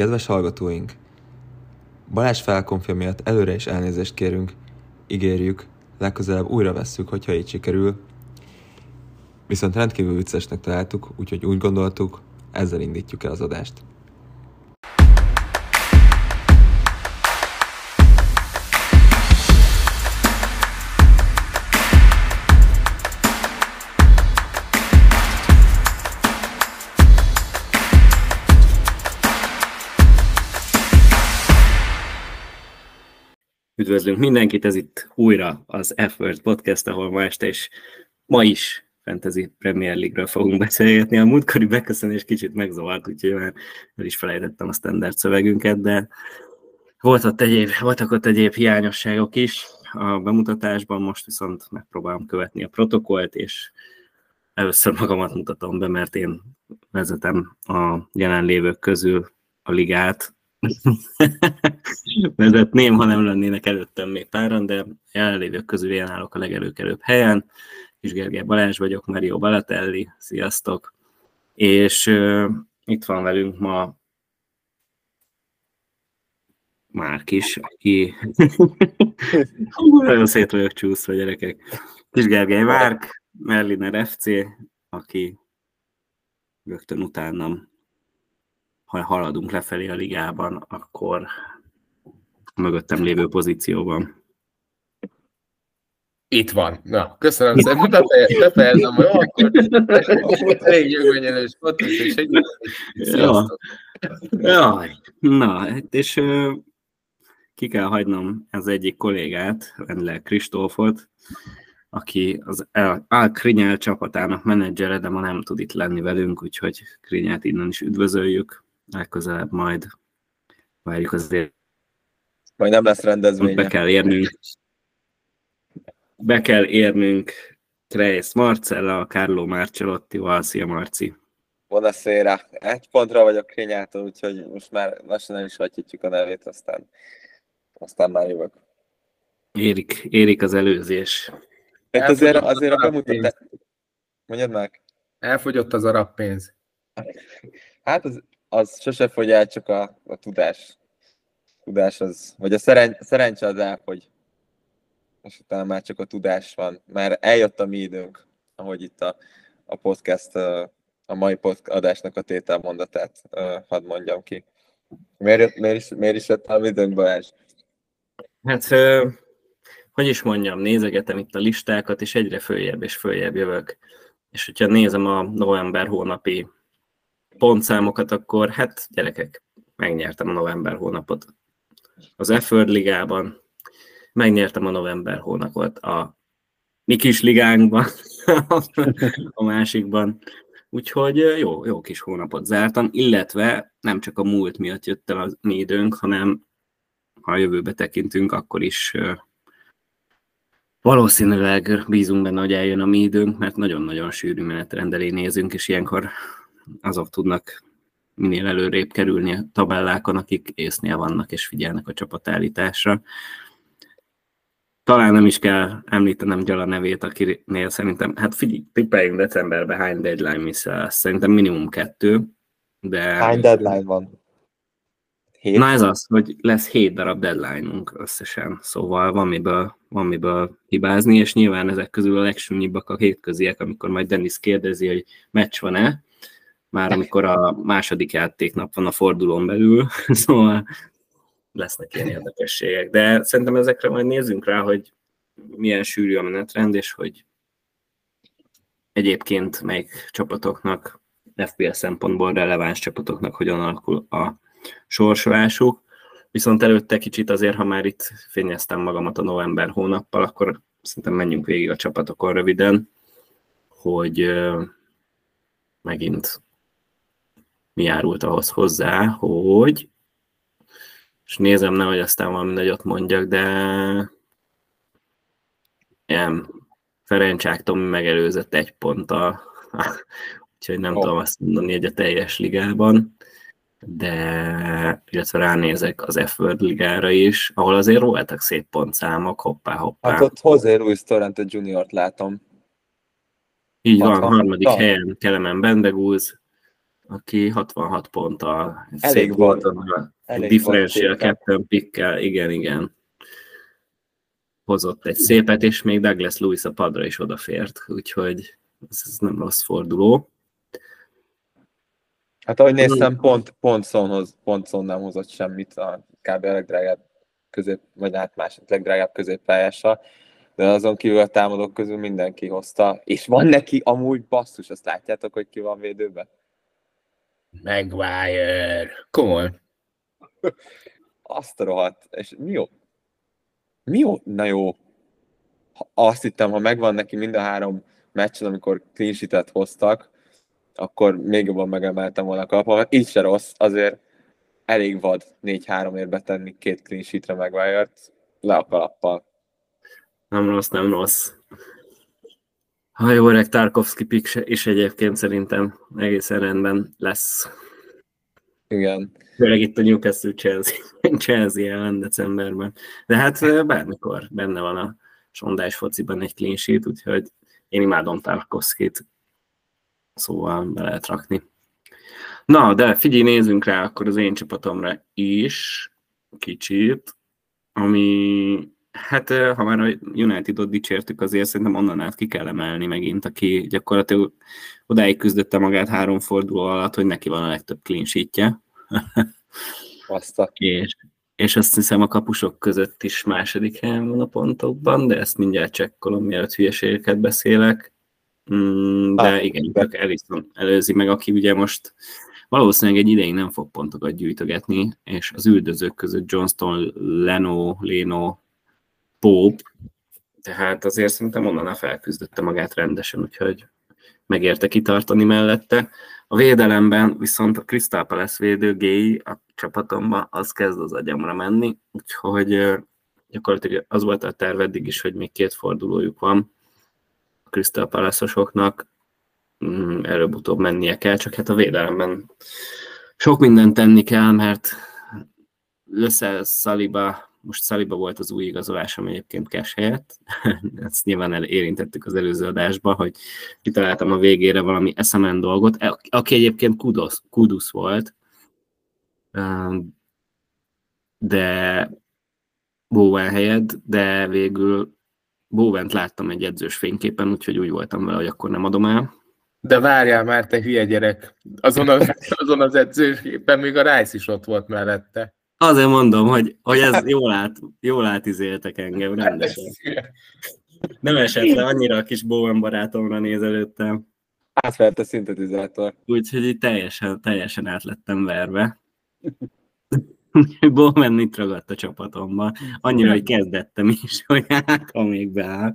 Kedves hallgatóink! Balázs felkonfja miatt előre is elnézést kérünk, ígérjük, legközelebb újra vesszük, hogyha így sikerül. Viszont rendkívül viccesnek találtuk, úgyhogy úgy gondoltuk, ezzel indítjuk el az adást. Üdvözlünk mindenkit, ez itt újra az F-Word Podcast, ahol ma este is, ma is Fantasy Premier League-ről fogunk beszélgetni. A múltkori beköszönés kicsit megzavart, úgyhogy már el is felejtettem a standard szövegünket, de volt ott egyéb, voltak ott egyéb hiányosságok is a bemutatásban, most viszont megpróbálom követni a protokollt, és először magamat mutatom be, mert én vezetem a jelenlévők közül a ligát, vezetném, ha nem lennének előttem még páran, de jelenlévők közül én állok a legelőkelőbb helyen. Kis Gergely Balázs vagyok, Mario Balatelli, sziasztok! És uh, itt van velünk ma Márk is, aki nagyon szét vagyok csúszva, gyerekek. Kis Gergely Márk, Merliner FC, aki rögtön utánam ha haladunk lefelé a ligában, akkor a mögöttem lévő pozícióban. Itt van. Na, köszönöm szépen. Befejezem, hogy akkor elég jövőnyelős volt, és egy ja. Jaj. Na, és ki kell hagynom az egyik kollégát, Vendler Kristófot, aki az Al Krinyel csapatának menedzsere, de ma nem tud itt lenni velünk, úgyhogy Krinyelt innen is üdvözöljük legközelebb majd várjuk azért. Majd nem lesz rendezvény. Be kell érnünk. Be kell érnünk Kreis Marcella, Carlo Marcellotti, Szia Marci. Buonasera. Egy pontra vagyok Kényától, úgyhogy most már lassan el is hagyhatjuk a nevét, aztán, aztán már jövök. Érik, érik az előzés. Hát azért, azért a bemutatás... Mondjad meg. Elfogyott az arab pénz. Hát az az sose fogy el, csak a, a tudás. Tudás az, vagy a szeren, szerencse az elfogy. És utána már csak a tudás van. Már eljött a mi időnk, ahogy itt a, a podcast, a mai podcast adásnak a tételmondatát hadd mondjam ki. Miért, miért, is, miért is jött a időnk, Balázs? Hát, hogy is mondjam, nézegetem itt a listákat, és egyre följebb és följebb jövök. És hogyha nézem a november hónapi pontszámokat, akkor hát gyerekek, megnyertem a november hónapot az f ligában, megnyertem a november hónapot a mi kis ligánkban, a másikban. Úgyhogy jó, jó kis hónapot zártam, illetve nem csak a múlt miatt jött el a mi időnk, hanem ha a jövőbe tekintünk, akkor is valószínűleg bízunk benne, hogy eljön a mi időnk, mert nagyon-nagyon sűrű menetrend elé nézünk, és ilyenkor azok tudnak minél előrébb kerülni a tabellákon, akik észnél vannak és figyelnek a csapatállításra. Talán nem is kell említenem Gyala nevét, akinél szerintem, hát figyelj, tippeljünk decemberben hány deadline miss Szerintem minimum kettő, de... Hány deadline van? Hét? Na ez az, hogy lesz hét darab deadline-unk összesen, szóval van miből, van miből hibázni, és nyilván ezek közül a legsúnyibbak a hétköziek, amikor majd Dennis kérdezi, hogy meccs van-e, már amikor a második játéknap van a fordulón belül, szóval lesznek ilyen érdekességek. De szerintem ezekre majd nézzünk rá, hogy milyen sűrű a menetrend, és hogy egyébként melyik csapatoknak, FPL szempontból releváns csapatoknak hogyan alakul a sorsolásuk. Viszont előtte kicsit azért, ha már itt fényeztem magamat a november hónappal, akkor szerintem menjünk végig a csapatokon röviden, hogy megint mi járult ahhoz hozzá, hogy és nézem, nehogy aztán valami nagyot mondjak, de ilyen Ferencsák Tomi megelőzött egy ponttal, úgyhogy nem oh. tudom azt mondani, hogy a teljes ligában, de illetve ránézek az f ligára is, ahol azért voltak szép pontszámok, hoppá, hoppá. Hát ott José Luis Torrente Junior-t látom. Így van, harmadik helyen Kelemen Bendegúz, aki 66 ponttal Elég volt. Differential captain pickkel, igen, igen. Hozott egy szépet, és még Douglas Lewis a padra is odafért, úgyhogy ez, nem rossz forduló. Hát ahogy néztem, pont, pont, Sonhoz, pont Son nem hozott semmit a kb. a legdrágább közép, vagy hát másik legdrágább középpályása, de azon kívül a támadók közül mindenki hozta, és van neki amúgy basszus, azt látjátok, hogy ki van védőben? Maguire. Komoly. Azt a rohadt. És mi jó? Mi jó? Na jó. Azt hittem, ha megvan neki mind a három meccsen, amikor clean hoztak, akkor még jobban megemeltem volna a kalapomat. Így se rossz, azért elég vad 4-3 ér betenni két clean sheetre Maguire-t, le a kalappal. Nem rossz, nem rossz. Ha jó öreg Tarkovsky pick is egyébként szerintem egészen rendben lesz. Igen. Főleg itt a Newcastle Chelsea, Chelsea ellen decemberben. De hát bármikor benne van a sondás fociban egy clean sheet, úgyhogy én imádom Tarkovskit, szóval be lehet rakni. Na, de figyelj, nézzünk rá akkor az én csapatomra is, kicsit, ami Hát, ha már a United-ot dicsértük, azért szerintem onnan át ki kell emelni megint, aki gyakorlatilag odáig küzdötte magát három forduló alatt, hogy neki van a legtöbb clean sheetje. és, és azt hiszem a kapusok között is második helyen van a pontokban, de ezt mindjárt csekkolom, mielőtt hülyeségeket beszélek. Mm, de ah, igen, csak Ellison előzi meg, aki ugye most valószínűleg egy ideig nem fog pontokat gyűjtögetni, és az üldözők között Johnston, Leno, Leno, Pope, tehát azért szerintem onnan felküzdötte magát rendesen, úgyhogy megérte kitartani mellette. A védelemben viszont a Crystal Palace védő Gay a csapatomban, az kezd az agyamra menni, úgyhogy gyakorlatilag az volt a terv eddig is, hogy még két fordulójuk van a Crystal Palace-osoknak, mm, előbb-utóbb mennie kell, csak hát a védelemben sok mindent tenni kell, mert Löszel Saliba most Szaliba volt az új igazolásom egyébként cash helyett. Ezt nyilván el, érintettük az előző adásban, hogy kitaláltam a végére valami eszemen dolgot, aki egyébként kudos, kudusz volt, de Bowen helyett, de végül Bowent láttam egy edzős fényképen, úgyhogy úgy voltam vele, hogy akkor nem adom el. De várjál már, te hülye gyerek! Azon az, azon az edzősképpen még a Rice is ott volt mellette. Azért mondom, hogy, hogy ez jól, át, jól átizéltek engem rendesen. Nem esett le annyira a kis Bowen barátomra néz előttem. Átfelt a szintetizátor. Úgyhogy így teljesen, teljesen át lettem verve. Bowman itt ragadt a csapatomba. Annyira, hogy kezdettem is, hogy hát, ha még beáll.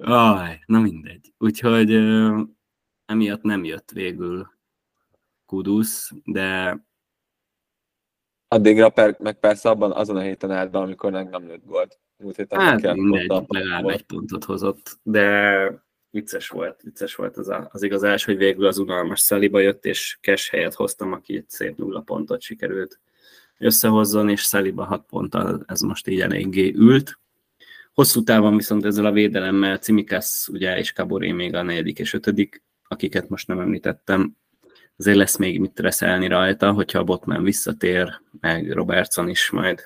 Aj, na mindegy. Úgyhogy emiatt nem jött végül Kudusz, de Addigra per, meg persze abban azon a héten állt be, amikor nem, nem lőtt gólt. Múlt héten hát mindegy, legalább egy pontot hozott, de vicces volt, vicces volt az, a, az igazás, hogy végül az unalmas Szaliba jött, és Cash helyet hoztam, aki egy szép nulla pontot sikerült összehozzon, és Szaliba hat ponttal ez most így eléggé ült. Hosszú távon viszont ezzel a védelemmel Cimikas ugye és Kaboré még a negyedik és ötödik, akiket most nem említettem, azért lesz még mit reszelni rajta, hogyha a Botman visszatér, meg Robertson is majd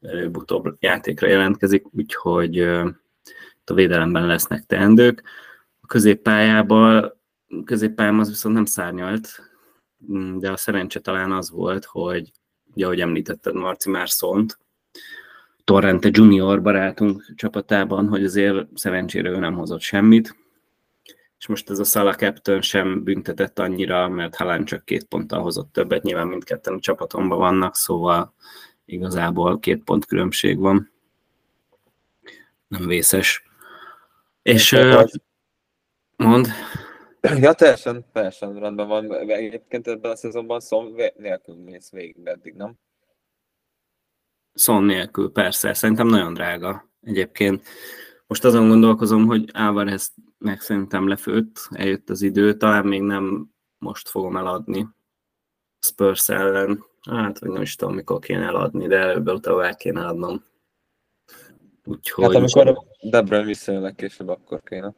előbb-utóbb játékra jelentkezik, úgyhogy a védelemben lesznek teendők. A középpályában, középpályában az viszont nem szárnyalt, mm, de a szerencse talán az volt, hogy ugye, ahogy említetted, Marci már szólt, Torrente Junior barátunk csapatában, hogy azért szerencsére ő nem hozott semmit, és most ez a Salah Captain sem büntetett annyira, mert Halán csak két ponttal hozott többet, nyilván mindketten a csapatomban vannak, szóval igazából két pont különbség van. Nem vészes. És uh, mond. Ja, teljesen, teljesen rendben van. Egyébként ebben a szezonban szom nélkül mész végig eddig, nem? Szon nélkül, persze. Szerintem nagyon drága egyébként. Most azon gondolkozom, hogy Álvarez meg szerintem lefőtt, eljött az idő, talán még nem most fogom eladni Spurs ellen. Hát, vagy nem is tudom, mikor kéne eladni, de előbb utána el kéne adnom. Úgyhogy... Hát amikor a De Bruyne visszajönnek később, akkor kéne.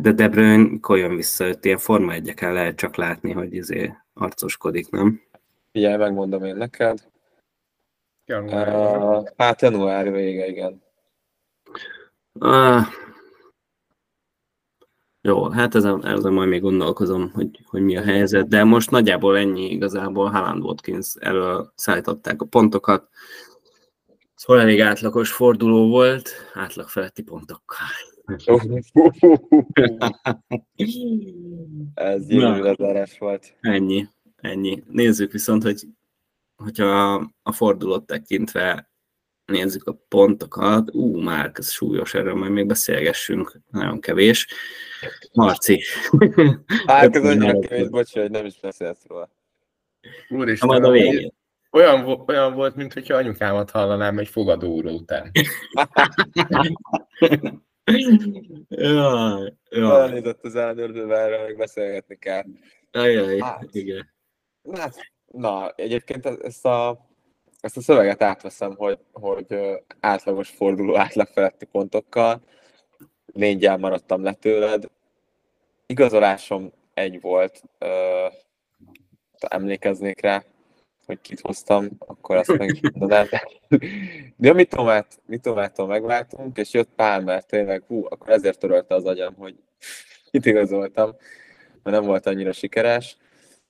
De De Bruyne mikor jön vissza, őt ilyen Forma 1 lehet csak látni, hogy izé arcoskodik, nem? Figyelj, megmondom én neked. Január. Uh, hát január vége, igen. Uh, jó, hát ezen, ezen majd még gondolkozom, hogy, hogy mi a helyzet, de most nagyjából ennyi igazából Haaland Watkins elől szállították a pontokat. Szóval elég átlagos forduló volt, átlag feletti pontokkal. Ez gyönyörű volt. Ennyi, ennyi. Nézzük viszont, hogy hogyha a fordulót tekintve nézzük a pontokat, ú, már ez súlyos, erről majd még beszélgessünk, nagyon kevés. Marci. Hát ez annyira kevés, bocsi, hogy nem is beszélsz róla. Úristen, majd a végén. Olyan, olyan volt, mint hogyha anyukámat hallanám egy fogadóra után. jaj, jaj. Elnézett az erről meg beszélgetni kell. Ajaj, hát, igen. Hát, na, egyébként ezt a, ezt a szöveget átveszem, hogy, hogy átlagos forduló átlag feletti pontokkal. Négyel maradtam le tőled. Igazolásom egy volt, emlékeznék rá, hogy kit hoztam, akkor azt meg mondanám. De a Mitomát, Mitomától megváltunk, és jött Palmer, tényleg, hú, akkor ezért törölte az agyam, hogy itt igazoltam, mert nem volt annyira sikeres.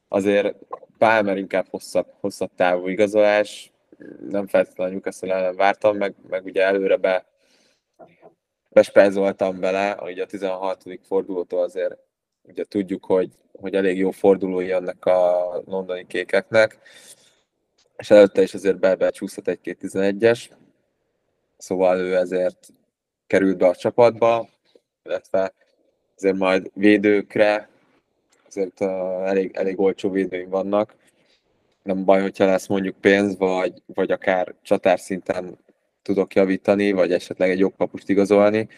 Azért Palmer inkább hosszabb, hosszabb távú igazolás, nem feltétlenül Newcastle ellen vártam, meg, meg ugye előre be, bespázoltam bele, hogy a 16. fordulótól azért ugye tudjuk, hogy, hogy elég jó fordulói jönnek a londoni kékeknek, és előtte is azért be csúszhat egy-két 11-es, szóval ő ezért került be a csapatba, illetve azért majd védőkre, azért elég, elég olcsó védőink vannak, nem baj, hogyha lesz mondjuk pénz, vagy, vagy akár csatár szinten tudok javítani, vagy esetleg egy jobb kapust igazolni.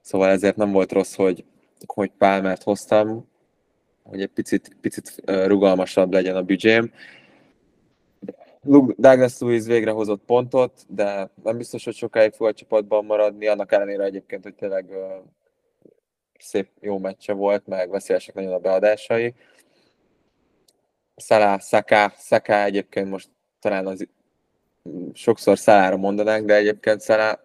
Szóval ezért nem volt rossz, hogy, hogy Pálmert hoztam, hogy egy picit, picit rugalmasabb legyen a büdzsém. Douglas Lewis végre hozott pontot, de nem biztos, hogy sokáig fog a csapatban maradni, annak ellenére egyébként, hogy tényleg szép jó meccse volt, meg veszélyesek nagyon a beadásai. Szalá, Szaká, Szaká egyébként most talán az sokszor Szalára mondanánk, de egyébként Szalá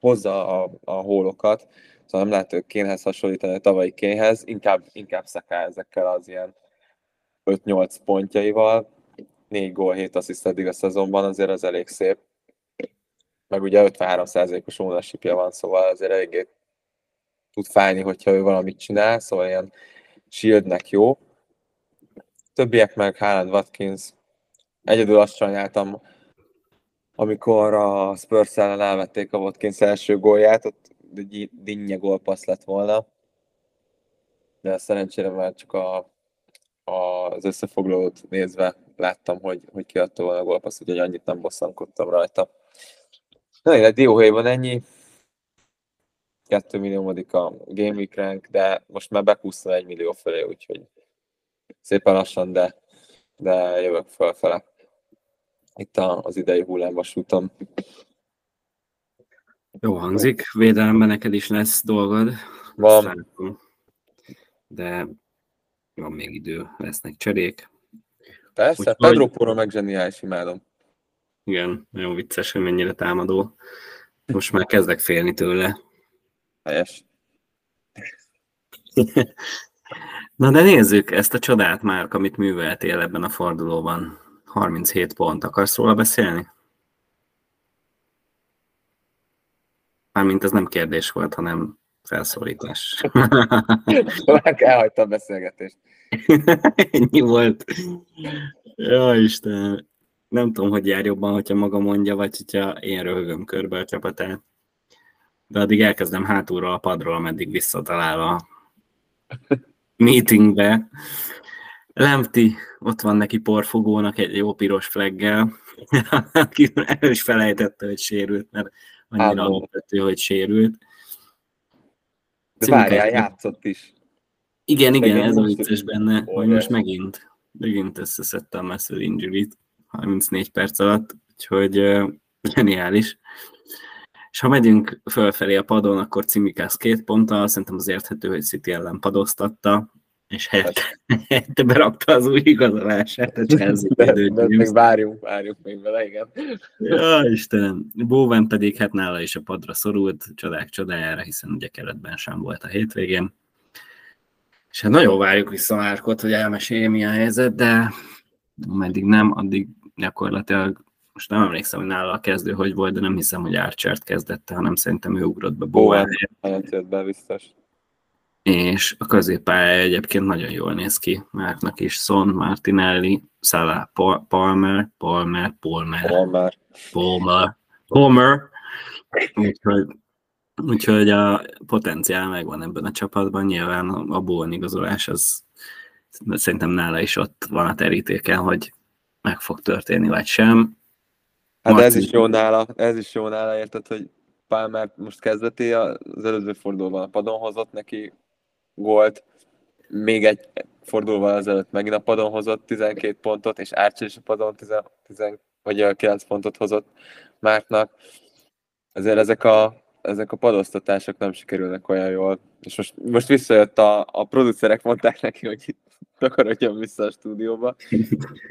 hozza a, a hólokat, szóval nem lehet Kénhez hasonlítani a tavalyi Kénhez, inkább, inkább Szaká ezekkel az ilyen 5-8 pontjaival, 4 gól, 7 assziszt eddig a szezonban, azért az elég szép. Meg ugye 53%-os ownership van, szóval azért eléggé tud fájni, hogyha ő valamit csinál, szóval ilyen shieldnek jó többiek meg Haaland, Watkins. Egyedül azt sajnáltam, amikor a Spurs ellen elvették a Watkins első gólját, ott dinnye gólpassz lett volna. De szerencsére már csak a, a, az összefoglalót nézve láttam, hogy, hogy kiadta volna a gólpassz, úgyhogy annyit nem bosszankodtam rajta. Na, egy dióhéjban ennyi. 2 milliómodik a Game Week rank, de most már bekúsztam egy millió felé, úgyhogy szépen lassan, de, de jövök fölfele. Itt az idei hullámvasúton. Jó hangzik, védelemben neked is lesz dolgod. Van. De van még idő, lesznek cserék. Persze, Úgy, Pedro Poro meg zseniális, imádom. Igen, nagyon vicces, hogy mennyire támadó. Most már kezdek félni tőle. Helyes. Na de nézzük ezt a csodát már, amit műveltél ebben a fordulóban. 37 pont. Akarsz róla beszélni? Mármint ez nem kérdés volt, hanem felszólítás. Elhagytam a beszélgetést. Ennyi volt. Ja, Isten. Nem tudom, hogy jár jobban, hogyha maga mondja, vagy hogyha én röhögöm körbe a csapatát. De addig elkezdem hátulról a padról, ameddig visszatalál a meetingbe. Lemti, ott van neki porfogónak egy jó piros fleggel, aki el is felejtette, hogy sérült, mert annyira alapvető, hogy sérült. De várjál, játszott is. Igen, igen, ez a vicces benne, hogy most megint, megint összeszedte a muscle injury 34 perc alatt, úgyhogy uh, geniális. És ha megyünk fölfelé a padon, akkor Cimikász két ponttal, szerintem az érthető, hogy City ellen padoztatta, és helyette, helyette berakta az új igazolását a Chelsea de, de még várjunk, várjunk még vele, igen. Ja, Istenem. Bowen pedig hát nála is a padra szorult, csodák csodájára, hiszen ugye keretben sem volt a hétvégén. És hát nagyon várjuk vissza Márkot, hogy elmesélje mi a helyzet, de ameddig nem, addig gyakorlatilag most nem emlékszem, hogy nála a kezdő hogy volt, de nem hiszem, hogy Archert kezdette, hanem szerintem ő ugrott be Bowen. Bowen jött be biztos. És a középpálya egyébként nagyon jól néz ki, Márknak is, Son, Martinelli, Salah, Palmer, Palmer, Palmer, Palmer, Palmer, Palmer, úgyhogy, úgyhogy a potenciál megvan ebben a csapatban, nyilván a Bowen igazolás az szerintem nála is ott van a terítéken, hogy meg fog történni, vagy sem. Hát Martin... ez is jó nála, ez is jó nála, érted, hogy Palmer most kezdeti, az előző fordulóban a padon hozott neki gólt, még egy fordulóval ezelőtt megint a padon hozott 12 pontot, és Archer is a padon 10, 10, vagy 9 pontot hozott Márknak. Ezért ezek a, ezek a padosztatások nem sikerülnek olyan jól. És most, most visszajött a, a producerek, mondták neki, hogy itt takarodjon vissza a stúdióba.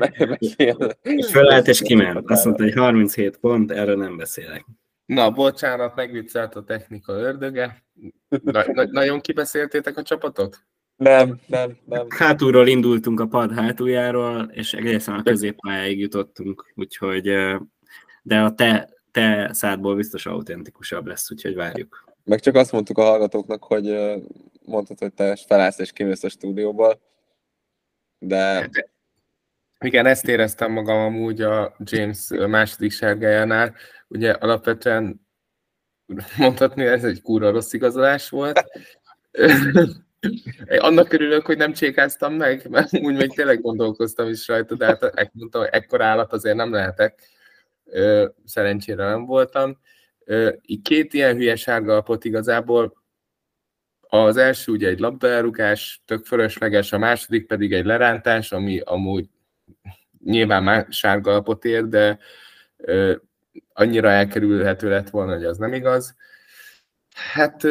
Fölállt és kiment. Azt mondta, hogy 37 pont, erről nem beszélek. Na, bocsánat, megviccelt a technika ördöge. Na, na, nagyon kibeszéltétek a csapatot? Nem, nem, nem. Hátulról indultunk a pad hátuljáról, és egészen a középpályáig jutottunk, úgyhogy de a te, te szádból biztos autentikusabb lesz, úgyhogy várjuk. Meg csak azt mondtuk a hallgatóknak, hogy mondtad, hogy te felállsz és kimész a stúdióból, de... Igen, ezt éreztem magam amúgy a James második sárgájánál. Ugye alapvetően mondhatni, ez egy kúra rossz igazolás volt. Annak örülök, hogy nem csékáztam meg, mert úgy még tényleg gondolkoztam is rajta, de hát mondtam, hogy ekkor állat azért nem lehetek. Szerencsére nem voltam. Így két ilyen hülye sárga alapot igazából az első ugye egy labdaelrugás, tök fölösleges, a második pedig egy lerántás, ami amúgy nyilván már sárga alapot ér, de annyira elkerülhető lett volna, hogy az nem igaz. Hát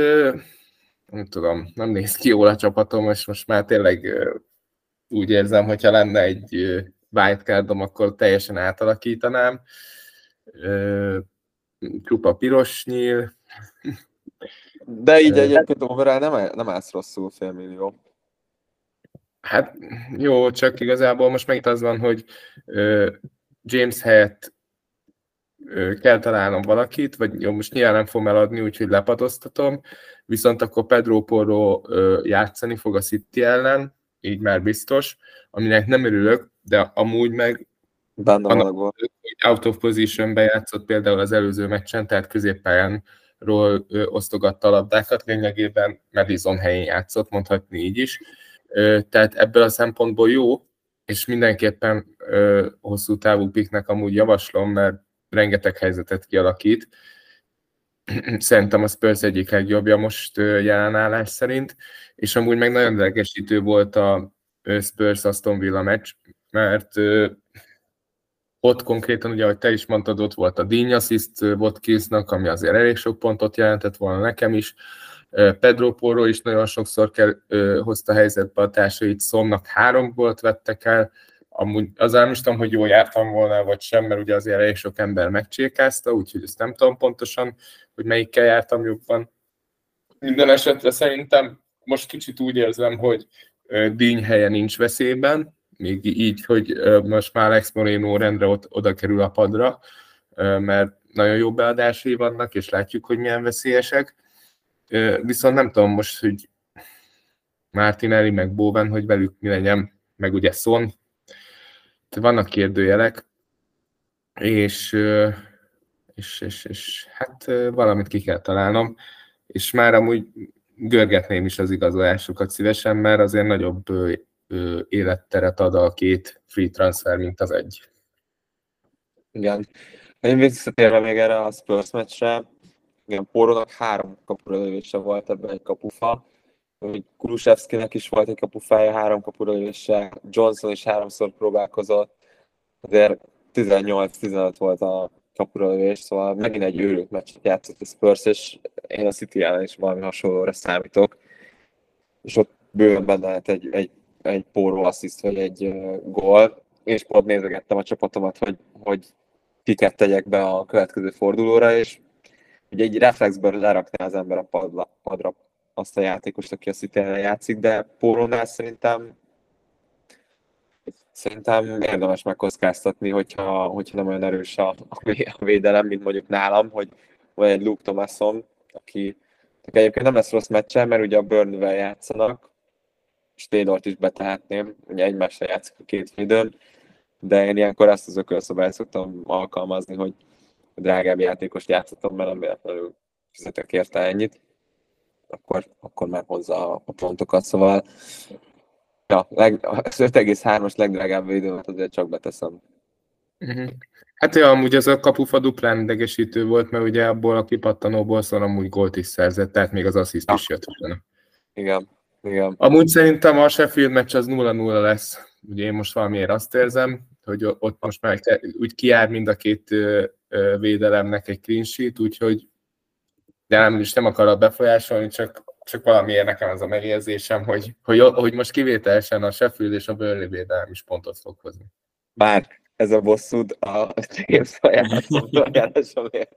nem tudom, nem néz ki jól a csapatom, és most már tényleg úgy érzem, hogyha lenne egy wildcardom, akkor teljesen átalakítanám. Csupa piros nyíl. De így egyébként overall nem, nem állsz rosszul fél millió. Hát jó, csak igazából most megint az van, hogy James helyett kell találnom valakit, vagy jó, most nyilván nem fogom eladni, úgyhogy lepadoztatom, viszont akkor Pedro Porro játszani fog a City ellen, így már biztos, aminek nem örülök, de amúgy meg annak, out of position játszott például az előző meccsen, tehát középpályánról osztogatta a labdákat, lényegében Madison helyén játszott, mondhatni így is. Tehát ebből a szempontból jó, és mindenképpen hosszú távú piknek amúgy javaslom, mert rengeteg helyzetet kialakít. Szerintem a Spurs egyik legjobbja most jelenállás szerint, és amúgy meg nagyon idegesítő volt a Spurs Aston Villa meccs, mert ott konkrétan, ugye, ahogy te is mondtad, ott volt a díny assist Watkinsnak, ami azért elég sok pontot jelentett volna nekem is. Pedro Porro is nagyon sokszor kell, hozta helyzetbe a társait, Szomnak három volt vettek el, amúgy az nem is tudom, hogy jól jártam volna, vagy sem, mert ugye azért elég sok ember megcsékázta, úgyhogy ezt nem tudom pontosan, hogy melyikkel jártam jobban. Minden esetre szerintem most kicsit úgy érzem, hogy díny helye nincs veszélyben, még így, hogy most már Alex Moreno rendre ott, oda kerül a padra, mert nagyon jó beadásai vannak, és látjuk, hogy milyen veszélyesek. Viszont nem tudom most, hogy Martinelli meg Bowen, hogy velük mi legyen, meg ugye Son, vannak kérdőjelek, és, és, és, és hát valamit ki kell találnom, és már amúgy görgetném is az igazolásokat szívesen, mert azért nagyobb életteret ad a két free transfer, mint az egy. Igen. Én visszatérve még erre a Spurs meccsre, igen, Porónak három kapura volt ebben egy kapufa, Kulusevskinek is volt egy kapufája, három kapura Johnson is háromszor próbálkozott, azért 18-15 volt a kapuralövés, szóval megint egy őrült meccset játszott a Spurs, és én a City ellen is valami hasonlóra számítok, és ott bőven benne lehet egy, egy, egy póró assziszt, vagy egy gól, és pont nézegettem a csapatomat, hogy, hogy kiket tegyek be a következő fordulóra, és ugye egy reflexből lerakná az ember a padla, padra azt a játékost, aki a city játszik, de Pórónál szerintem szerintem érdemes megkockáztatni, hogyha, hogyha nem olyan erős a, a védelem, mint mondjuk nálam, hogy vagy egy Luke Thomason, aki, egyébként nem lesz rossz meccse, mert ugye a Burnley-vel játszanak, és Taylor-t is betehetném, ugye egymásra játszik a két védőn, de én ilyenkor ezt az ökölszobályt szoktam alkalmazni, hogy a drágább játékost játszottam, mert nem véletlenül fizetek érte ennyit, akkor, akkor már hozza a pontokat, szóval ja, leg, az 5,3-as legdrágább védőmet azért csak beteszem. Uh-huh. Hát ja, amúgy az a kapufa duplán idegesítő volt, mert ugye abból a kipattanóból szóval amúgy gólt is szerzett, tehát még az assziszt is jött volna. Igen, igen. Amúgy szerintem a Sheffield meccs az 0-0 lesz. Ugye én most valamiért azt érzem, hogy ott most már úgy kiár mind a két védelemnek egy clean sheet, úgyhogy de nem is nem akarok befolyásolni, csak, csak valamiért nekem az a megérzésem, hogy, hogy, hogy most kivételesen a Sheffield és a Burnley védelem is pontot fog hozni. Bár ez a bosszút a James ajánlásomért.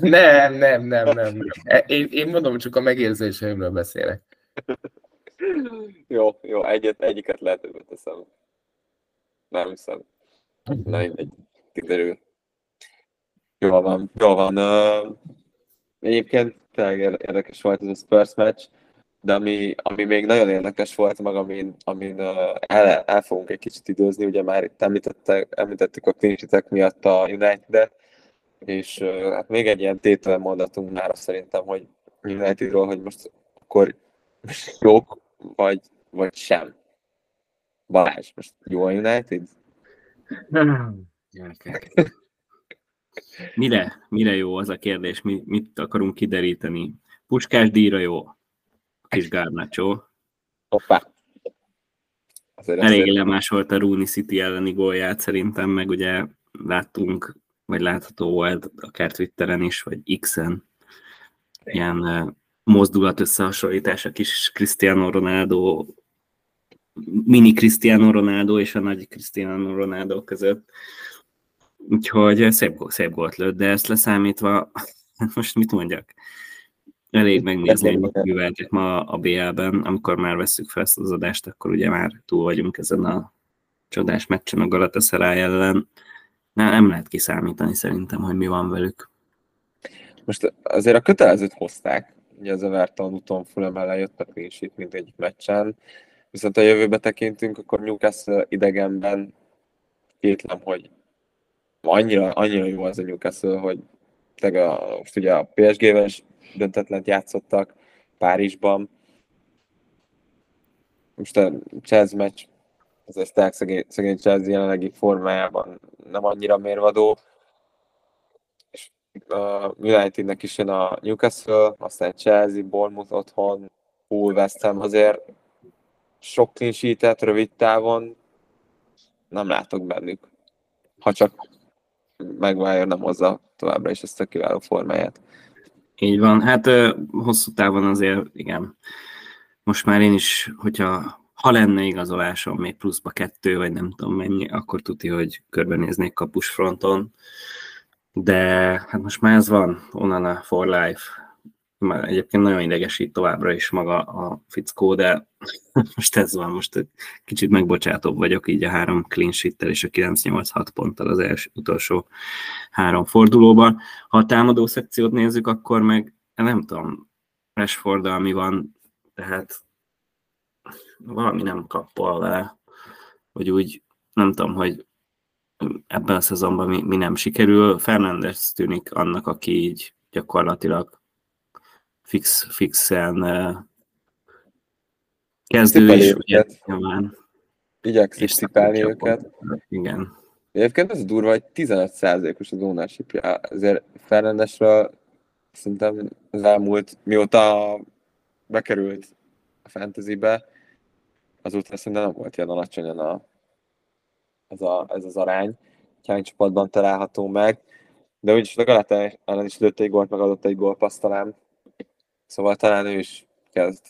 Nem, nem, nem, nem. Én, én mondom, csak a megérzéseimről beszélek. Jó, jó, egyet, egyiket lehet, hogy teszem. Nem hiszem. Na, egy kiderül. Jól van, jól van. Egyébként tényleg érdekes volt ez a Spurs meccs, de ami, ami még nagyon érdekes volt, meg amin, amin uh, el, el fogunk egy kicsit időzni, ugye már itt említettük a clean miatt a United-et, és hát még egy ilyen tételen mondatunk már szerintem, hogy Unitedról, hogy most akkor jók, vagy, vagy sem. Balázs, most jó a United? Mire, mire jó az a kérdés? Mi, mit akarunk kideríteni? Puskás díjra jó? Kis Garnacho. Hoppá. Elég lemásolt a Rooney City elleni gólját szerintem, meg ugye láttunk, vagy látható volt akár Twitteren is, vagy X-en ilyen mozdulat összehasonlítás a kis Cristiano Ronaldo mini Cristiano Ronaldo és a nagy Cristiano Ronaldo között. Úgyhogy szép, szép gólt lőtt, de ezt leszámítva, most mit mondjak? Elég megnézni, hogy műveltek ma a BL-ben, amikor már veszük fel ezt az adást, akkor ugye már túl vagyunk ezen a csodás meccsen a Galatasaray ellen. Na, nem lehet kiszámítani szerintem, hogy mi van velük. Most azért a kötelezőt hozták, ugye az Everton úton Fulham ellen jött a clean mint egy meccsen, viszont a jövőbe tekintünk, akkor Newcastle idegenben kétlem, hogy annyira, annyira jó az a Newcastle, hogy a, most ugye a PSG-vel is döntetlent játszottak Párizsban. Most a Chelsea meccs, az egy szegény, szegény Chelsea jelenlegi formájában nem annyira mérvadó. És a Unitednek is jön a Newcastle, aztán Chelsea, Bournemouth otthon, Hull, West Ham azért sok clean rövid távon nem látok bennük. Ha csak Maguire nem hozza továbbra is ezt a kiváló formáját. Így van, hát hosszú távon azért igen. Most már én is, hogyha ha lenne igazolásom még pluszba kettő, vagy nem tudom mennyi, akkor tudti, hogy körbenéznék kapusfronton. De hát most már ez van, onnan a for life. Már egyébként nagyon idegesít továbbra is maga a fickó, de most ez van, most kicsit megbocsátóbb vagyok így a három clean sheet és a 9-8-6 ponttal az első, utolsó három fordulóban. Ha a támadó szekciót nézzük, akkor meg nem tudom, rashford mi van, tehát valami nem kappal vele, vagy úgy nem tudom, hogy ebben a szezonban mi, mi nem sikerül. Fernandez tűnik annak, aki így gyakorlatilag fix, fixen kezdő is, ugye, nyilván. Igyekszik szipálni őket. Igen. Egyébként az durva, hogy 15%-os az ownership Ezért Fernandesről szerintem az elmúlt, mióta bekerült a fantasybe, azóta szerintem nem volt ilyen alacsonyan a, ez, a, ez az arány. hány csapatban található meg, de úgyis a Galata ellen is lőtt egy gólt, megadott egy gólpaszt talán. Szóval talán ő is kezd,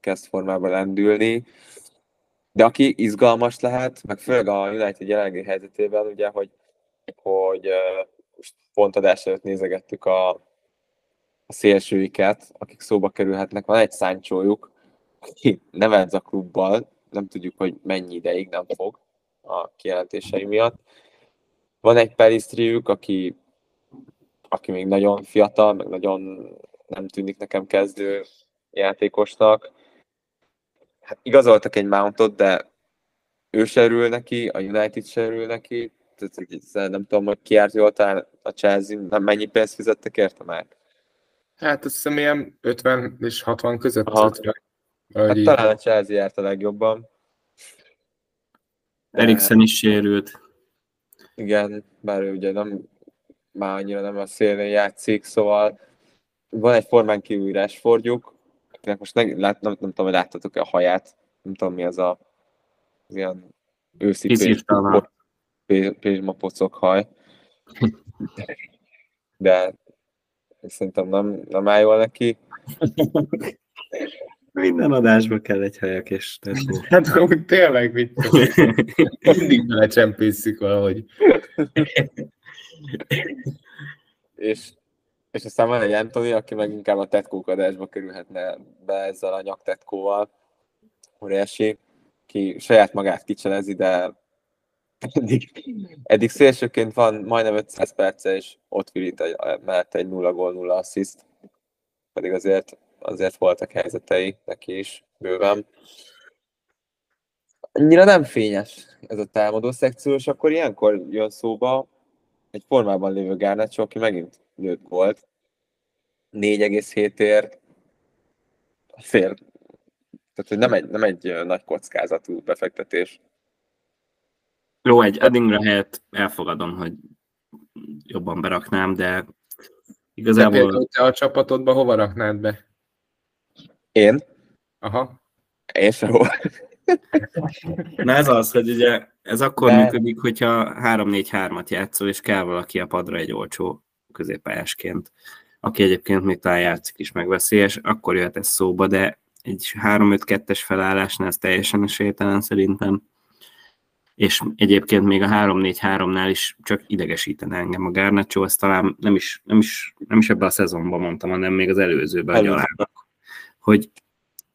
kezd formában lendülni. De aki izgalmas lehet, meg főleg a United jelenlegi helyzetében, ugye, hogy, hogy most pont adás előtt nézegettük a, a szélsőiket, akik szóba kerülhetnek. Van egy száncsójuk, aki nevezz a klubbal, nem tudjuk, hogy mennyi ideig nem fog a kijelentései miatt. Van egy Perisztriük, aki, aki még nagyon fiatal, meg nagyon nem tűnik nekem kezdő játékosnak. Hát igazoltak egy Mountot, de ő se örül neki, a United se örül neki, tehát nem tudom, hogy ki járt jól, talán a Chelsea, nem mennyi pénzt fizettek érte már? Hát azt hiszem ilyen 50 és 60 között. Aha. 50. Hát így. talán a Chelsea járt a legjobban. Eriksen is sérült. Igen, bár ő ugye nem, már annyira nem a szélén játszik, szóval van egy formán kívül Rashfordjuk, akinek most ne, lát, nem, nem tudom, hogy láttatok-e a haját, nem tudom mi az a az ilyen őszi pézsma pocok haj. De szerintem nem, nem áll jól neki. Minden adásba kell egy hajak és tetszó. Hát amúgy tényleg vicces. Mindig belecsempészik valahogy. és, és aztán van egy Anthony, aki meg inkább a tetkók adásba kerülhetne be ezzel a nyaktetkóval. Óriási, ki saját magát kicselezi, de eddig, eddig szélsőként van majdnem 500 perce, és ott virít egy, mellett egy 0 gól, 0 assziszt. Pedig azért azért voltak helyzetei neki is bőven. Annyira nem fényes ez a támadó szekció, és akkor ilyenkor jön szóba egy formában lévő Garnacho, aki megint lőtt volt. 4,7 ér fél. Tehát, hogy nem egy, nem egy nagy kockázatú befektetés. Jó, egy Eddingre helyett elfogadom, hogy jobban beraknám, de igazából... De például te a csapatodba hova raknád be? Én? Aha. Én sehol. Na ez az, hogy ugye ez akkor De... működik, hogyha 3-4-3-at játszol, és kell valaki a padra egy olcsó középpályásként, aki egyébként még talán játszik is meg veszélyes, akkor jöhet ez szóba, de egy 3-5-2-es felállásnál ez teljesen esélytelen szerintem. És egyébként még a 3-4-3-nál is csak idegesítene engem a Garnacho, azt talán nem is, nem is, nem is ebben a szezonban mondtam, hanem még az előzőben, Előző hogy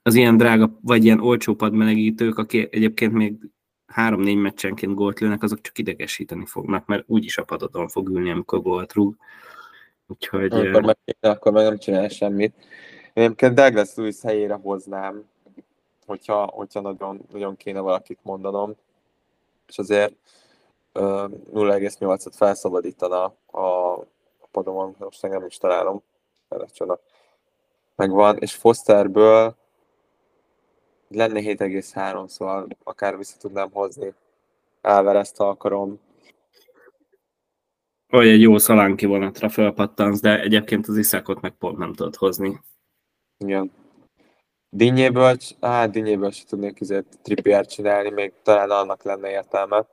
az ilyen drága, vagy ilyen olcsó padmelegítők, akik egyébként még három-négy meccsenként gólt lőnek, azok csak idegesíteni fognak, mert úgyis a padodon fog ülni, amikor gólt rúg. Úgyhogy... Akkor meg, akkor meg nem csinál semmit. Én egyébként Douglas Lewis helyére hoznám, hogyha, hogyha nagyon, nagyon kéne valakit mondanom, és azért 0,8-at felszabadítana a, a padomon, most nem is találom, mert csoda megvan, és Fosterből lenne 7,3, szóval akár vissza tudnám hozni Álverezt, ha akarom. Vagy egy jó szalánki vonatra felpattansz, de egyébként az iszákot meg pont nem tudod hozni. Igen. Dinnyéből, hát Dinnyéből se tudnék azért tripiát csinálni, még talán annak lenne értelme.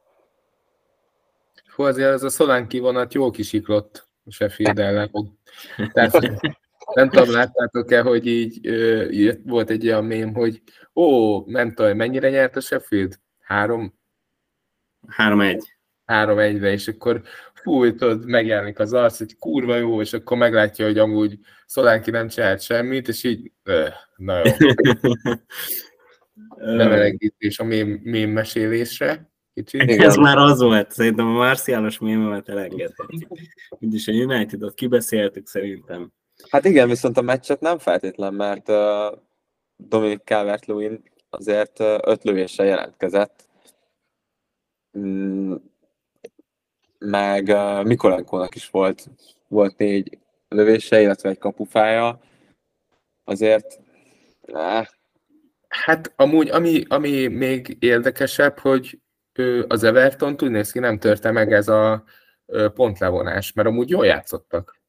Hú, azért ez a szolánki vonat jó kisiklott a Sheffield ellen. Tehát nem tudom, láttátok-e, hogy így ö, volt egy olyan mém, hogy ó, nem tudom, mennyire nyert a Sheffield? Három? Három-egy. Három-egyre, és akkor fúj, tudod, megjelenik az arc, hogy kurva jó, és akkor meglátja, hogy amúgy Szolánki nem csinált semmit, és így, öh, na jó. nem elegítés a mém, mém mesélésre. Kicsit. Ez már az volt, szerintem a Marciálos mémemet elengedhetjük. Úgyis a United-ot kibeszéltük szerintem. Hát igen, viszont a meccset nem feltétlen, mert uh, Dominik calvert azért uh, öt lövéssel jelentkezett. Mm, meg uh, Mikolenkónak is volt, volt négy lövése, illetve egy kapufája. Azért ne. Hát amúgy, ami, ami még érdekesebb, hogy az Everton úgy néz ki, nem törte meg ez a pontlevonás, mert amúgy jól játszottak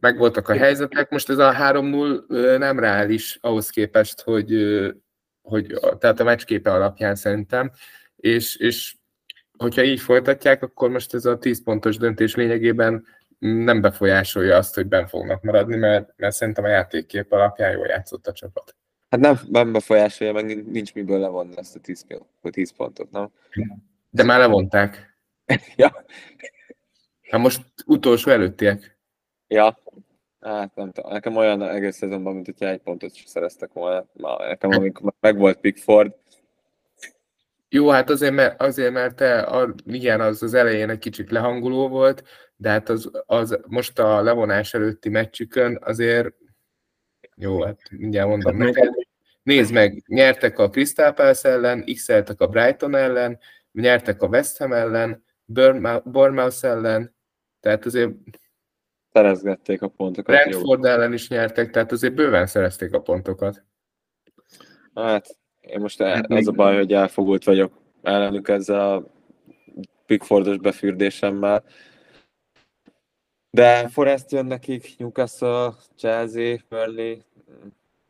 megvoltak a helyzetek. Most ez a 3-0 nem reális ahhoz képest, hogy, hogy tehát a meccsképe alapján szerintem, és, és hogyha így folytatják, akkor most ez a 10 pontos döntés lényegében nem befolyásolja azt, hogy ben fognak maradni, mert, mert szerintem a játékkép alapján jól játszott a csapat. Hát nem, nem befolyásolja, meg nincs miből levonni ezt a 10, 10 pontot, nem? De már levonták. ja. Hát most utolsó előttiek. Ja. Hát nem tudom. Nekem olyan egész szezonban, mint hogyha egy pontot is szereztek volna. Nekem amikor meg volt Pickford, jó, hát azért, mert, azért, mert te, a, igen, az az elején egy kicsit lehanguló volt, de hát az, az most a levonás előtti meccsükön azért, jó, hát mindjárt mondom neked, nézd meg, nyertek a Crystal Palace ellen, x a Brighton ellen, nyertek a West Ham ellen, Bournemouth ellen, tehát azért szerezgették a pontokat. Brentford ellen is nyertek, tehát azért bőven szerezték a pontokat. Hát én most el, hát az a baj, hogy elfogult vagyok ellenük ezzel a Pickfordos befürdésemmel. De Forest jön nekik, Newcastle, Chelsea, Burnley,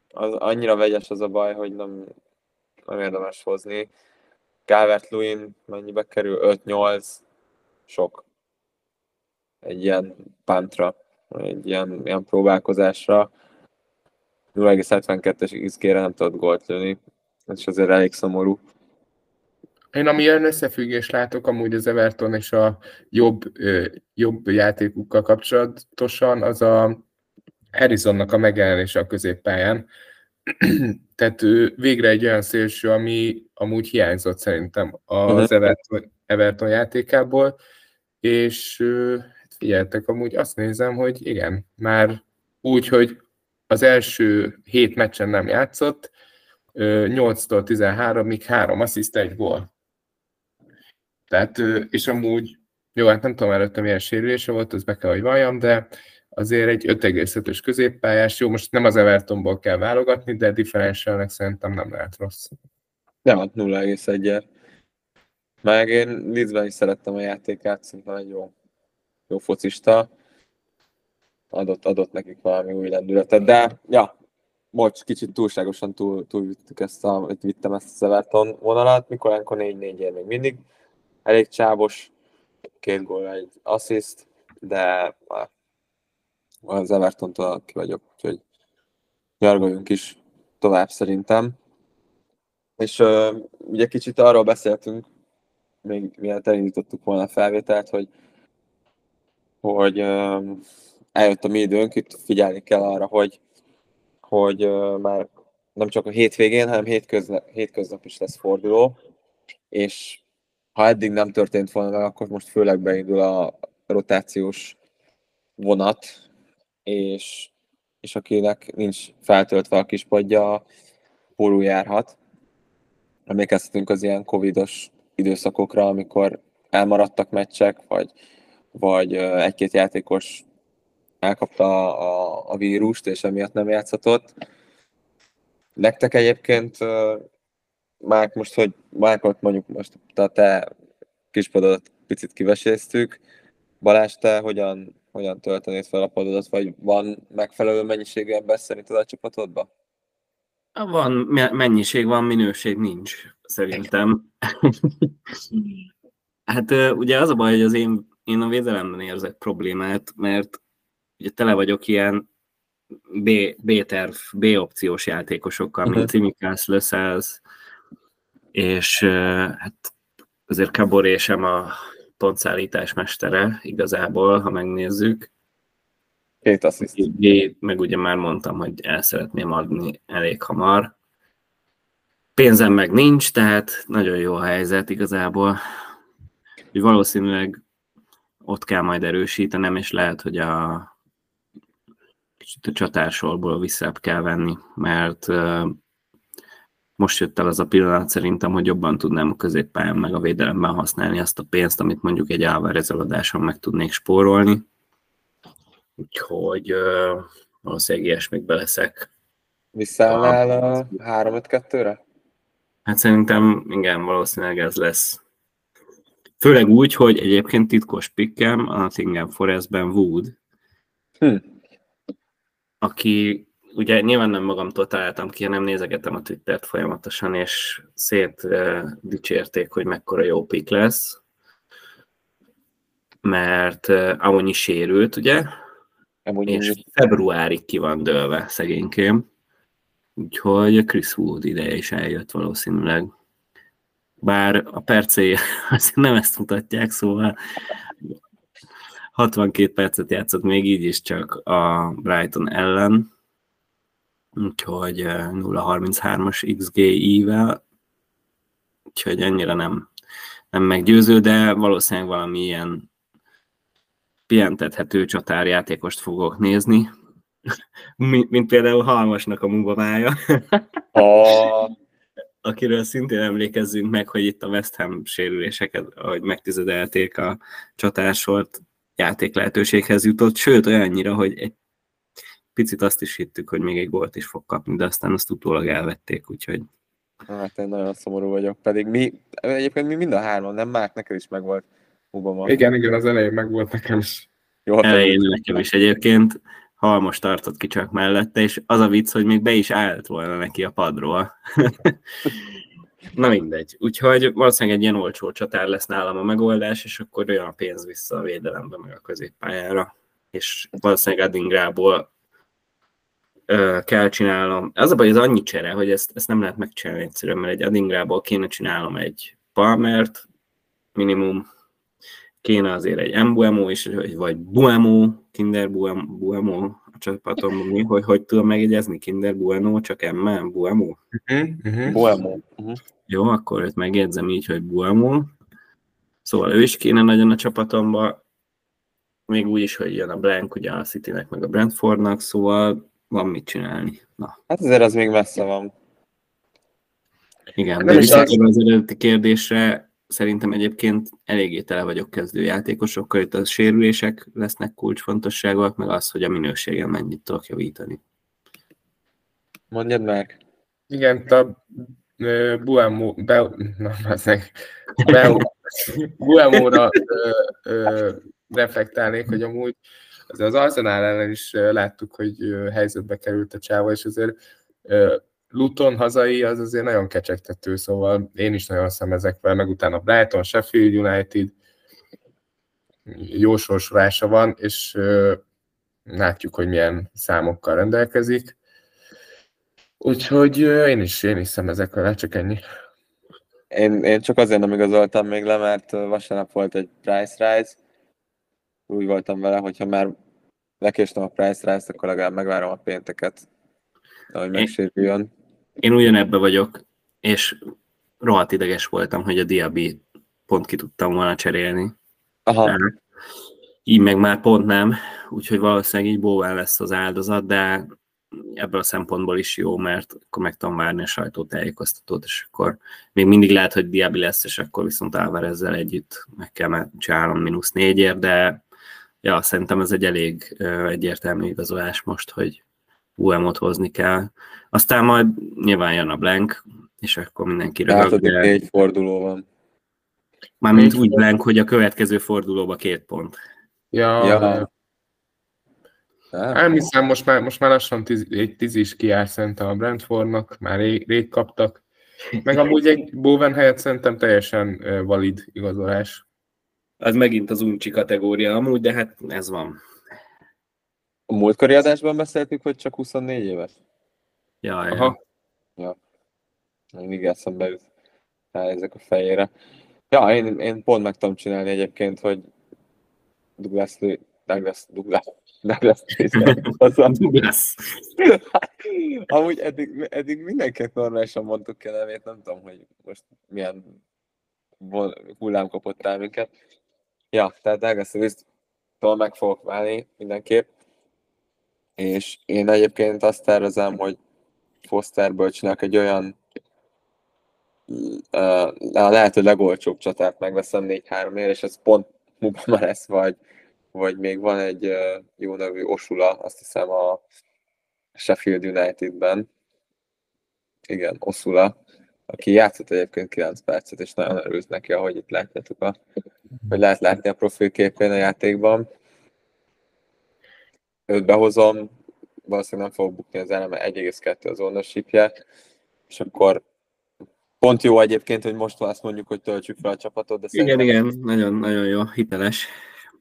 az annyira vegyes az a baj, hogy nem, nem érdemes hozni. calvert Lewin mennyibe kerül? 5-8, sok. Egy ilyen pántra, egy ilyen, ilyen próbálkozásra. 0,72-es XG-re nem tudott gólt lőni. Ez is azért elég szomorú. Én amilyen összefüggés látok amúgy az Everton és a jobb, jobb játékukkal kapcsolatosan, az a Harrisonnak a megjelenése a középpályán. Tehát ő végre egy olyan szélső, ami amúgy hiányzott szerintem az Everton, Everton játékából, és figyeltek, amúgy azt nézem, hogy igen, már úgy, hogy az első hét meccsen nem játszott, 8-tól 13-ig három assziszt, egy gól. Tehát, és amúgy, jó, hát nem tudom előtte milyen sérülése volt, az be kell, hogy valljam, de azért egy 5,5-ös középpályás, jó, most nem az Evertonból kell válogatni, de differentialnek szerintem nem lehet rossz. Ja, 0,1 Meg én Leedsben is szerettem a játékát, szerintem egy jó, jó focista. Adott, adott nekik valami új lendületet, de ja, most kicsit túlságosan túl, túlvittük ezt a, vittem ezt az Everton vonalat, mikor enko 4-4 ér még mindig. Elég csábos, két gól, egy assziszt, de az Everton-tól ki vagyok, úgyhogy nyargaljunk is tovább szerintem. És uh, ugye kicsit arról beszéltünk, még mielőtt elindítottuk volna a felvételt, hogy, hogy eljött a mi időnk, itt figyelni kell arra, hogy hogy már nem csak a hétvégén, hanem hétköznap, hétköznap is lesz forduló, és ha eddig nem történt volna akkor most főleg beindul a rotációs vonat, és, és akinek nincs feltöltve a kispadja, póló járhat. Emlékeztetünk az ilyen covidos időszakokra, amikor elmaradtak meccsek, vagy, vagy egy-két játékos elkapta a, a vírust, és emiatt nem játszhatott. Nektek egyébként, Márk, most, hogy Márkot mondjuk most a te kispadodat picit kiveséztük, Balázs, te hogyan, hogyan töltenéd fel a padodat, vagy van megfelelő mennyiségű ember szerinted a csapatodban? Van, mennyiség van, minőség nincs, szerintem. hát ugye az a baj, hogy az én, én a védelemben érzek problémát, mert ugye tele vagyok ilyen B, B-terv, B-opciós játékosokkal, uh-huh. mint Cimikász, Löszelsz, és hát azért Caboré sem a pontszállítás mestere igazából, ha megnézzük. Két assziszt. Meg ugye már mondtam, hogy el szeretném adni elég hamar. Pénzem meg nincs, tehát nagyon jó a helyzet igazából. Úgy valószínűleg ott kell majd erősítenem, és lehet, hogy a kicsit a csatársorból visszább kell venni, mert most jött el az a pillanat szerintem, hogy jobban tudnám a középpályán meg a védelemben használni azt a pénzt, amit mondjuk egy Álvarez eladáson meg tudnék spórolni. Úgyhogy uh, valószínűleg ilyesmikbe leszek. Visszállnál a 3-5-2-re? Hát szerintem igen, valószínűleg ez lesz. Főleg úgy, hogy egyébként titkos pikkem a Nottingham Forestben Wood. Hm aki ugye nyilván nem magamtól találtam ki, hanem nézegetem a Twittert folyamatosan, és szét uh, dicsérték, hogy mekkora jó pick lesz. mert uh, Amonyi sérült, ugye? Amonyi és februárig ki van dőlve szegénykém. Úgyhogy Chris Wood ideje is eljött valószínűleg. Bár a percé nem ezt mutatják, szóval 62 percet játszott még így is csak a Brighton ellen, úgyhogy 0.33-as XGI-vel, úgyhogy ennyire nem, nem meggyőző, de valószínűleg valami ilyen pihentethető csatárjátékost fogok nézni, mint, mint például Halmasnak a munkamája, oh. akiről szintén emlékezzünk meg, hogy itt a West Ham sérüléseket, ahogy megtizedelték a csatársort, játék lehetőséghez jutott, sőt olyannyira, hogy egy picit azt is hittük, hogy még egy gólt is fog kapni, de aztán azt utólag elvették, úgyhogy... Hát én nagyon szomorú vagyok, pedig mi, egyébként mi mind a hárman, nem már neked is megvolt Obama. Igen, igen, az elején megvolt nekem is. Jó, elején nekem is egyébként. Halmos tartott ki csak mellette, és az a vicc, hogy még be is állt volna neki a padról. Na mindegy. Úgyhogy valószínűleg egy ilyen olcsó csatár lesz nálam a megoldás, és akkor olyan a pénz vissza a védelembe, meg a középpályára. És valószínűleg Adingrából kell csinálnom. Az a baj, ez annyi csere, hogy ezt, ezt nem lehet megcsinálni egyszerűen, mert egy Adingrából kéne csinálnom egy Palmert, minimum kéne azért egy Mbuemo is, vagy Buemo, Kinder Buemo a csapatomban, mi, hogy hogy tudom megjegyezni Kinder Bueno, csak M, Buemo? Uh-huh, uh-huh. Buemo. Uh-huh. Jó, akkor őt megjegyzem így, hogy Buemo. Szóval ő is kéne nagyon a csapatomba, még úgy is, hogy jön a Blank, ugye a Citynek, meg a Brentfordnak, szóval van mit csinálni. Na. Hát azért az még messze van. Igen, de visszatérve az eredeti kérdésre, szerintem egyébként eléggé tele vagyok kezdőjátékosokkal, itt a sérülések lesznek kulcsfontosságúak, meg az, hogy a minőségen mennyit tudok javítani. Mondjad meg. Igen, a Buemo, be, na, be, Buemóra reflektálnék, hogy amúgy az, az Arsenal ellen is láttuk, hogy helyzetbe került a csáva, és azért Luton hazai az azért nagyon kecsegtető, szóval én is nagyon szemezek meg utána Brighton, Sheffield United, jó sorsolása van, és látjuk, hogy milyen számokkal rendelkezik. Úgyhogy én is, én is szemezek vele, csak ennyi. Én, én csak azért nem igazoltam még le, mert vasárnap volt egy price rise. Úgy voltam vele, hogyha már lekéstem a price rise akkor legalább megvárom a pénteket, ahogy megsérüljön. Én ugyanebbe vagyok, és rohadt ideges voltam, hogy a Diaby pont ki tudtam volna cserélni. Aha. Így meg már pont nem, úgyhogy valószínűleg így bóván lesz az áldozat, de ebből a szempontból is jó, mert akkor meg tudom várni a sajtótájékoztatót, és akkor még mindig lehet, hogy Diaby lesz, és akkor viszont ezzel együtt meg kell csinálnom mínusz négyért, de ja, szerintem ez egy elég egyértelmű igazolás most, hogy UM-ot hozni kell. Aztán majd nyilván jön a blank, és akkor mindenki röhög. De... egy forduló van. Mármint úgy blank, hogy a következő fordulóba két pont. Ja, ja. Elhiszem, most már, most már lassan tíz, egy tíz is kiáll szerintem a Brentfordnak, már rég, rég kaptak. Meg amúgy egy Bowen helyett szerintem teljesen valid igazolás. Az megint az uncsi kategória amúgy, de hát ez van. A múltkori adásban beszéltük, hogy csak 24 éves? Ja, Aha. Ja. Mindig eszembe jut ezek a fejére. Ja, én, én pont meg tudom csinálni egyébként, hogy Douglas, Douglas, Douglas, Douglas, Douglas. Amúgy eddig, eddig mindenkinek normálisan mondtuk ki a nevét, nem tudom, hogy most milyen hullám kapott el minket. Ja, tehát Douglas Luiz-tól meg fogok válni mindenképp és én egyébként azt tervezem, hogy Fosterből csinálok egy olyan uh, lehet, legolcsóbb csatát megveszem 4-3 ér, és ez pont Mubama lesz, vagy, vagy még van egy jó nevű Osula, azt hiszem a Sheffield Unitedben. Igen, Osula, aki játszott egyébként 9 percet, és nagyon örült neki, ahogy itt látjátok, a, hogy lehet látni a profilképén a játékban őt behozom, valószínűleg nem fog bukni az eleme 1,2 az ownershipje, és akkor pont jó egyébként, hogy most azt mondjuk, hogy töltsük fel a csapatot, de Igen, igen, nagyon, nagyon jó, hiteles.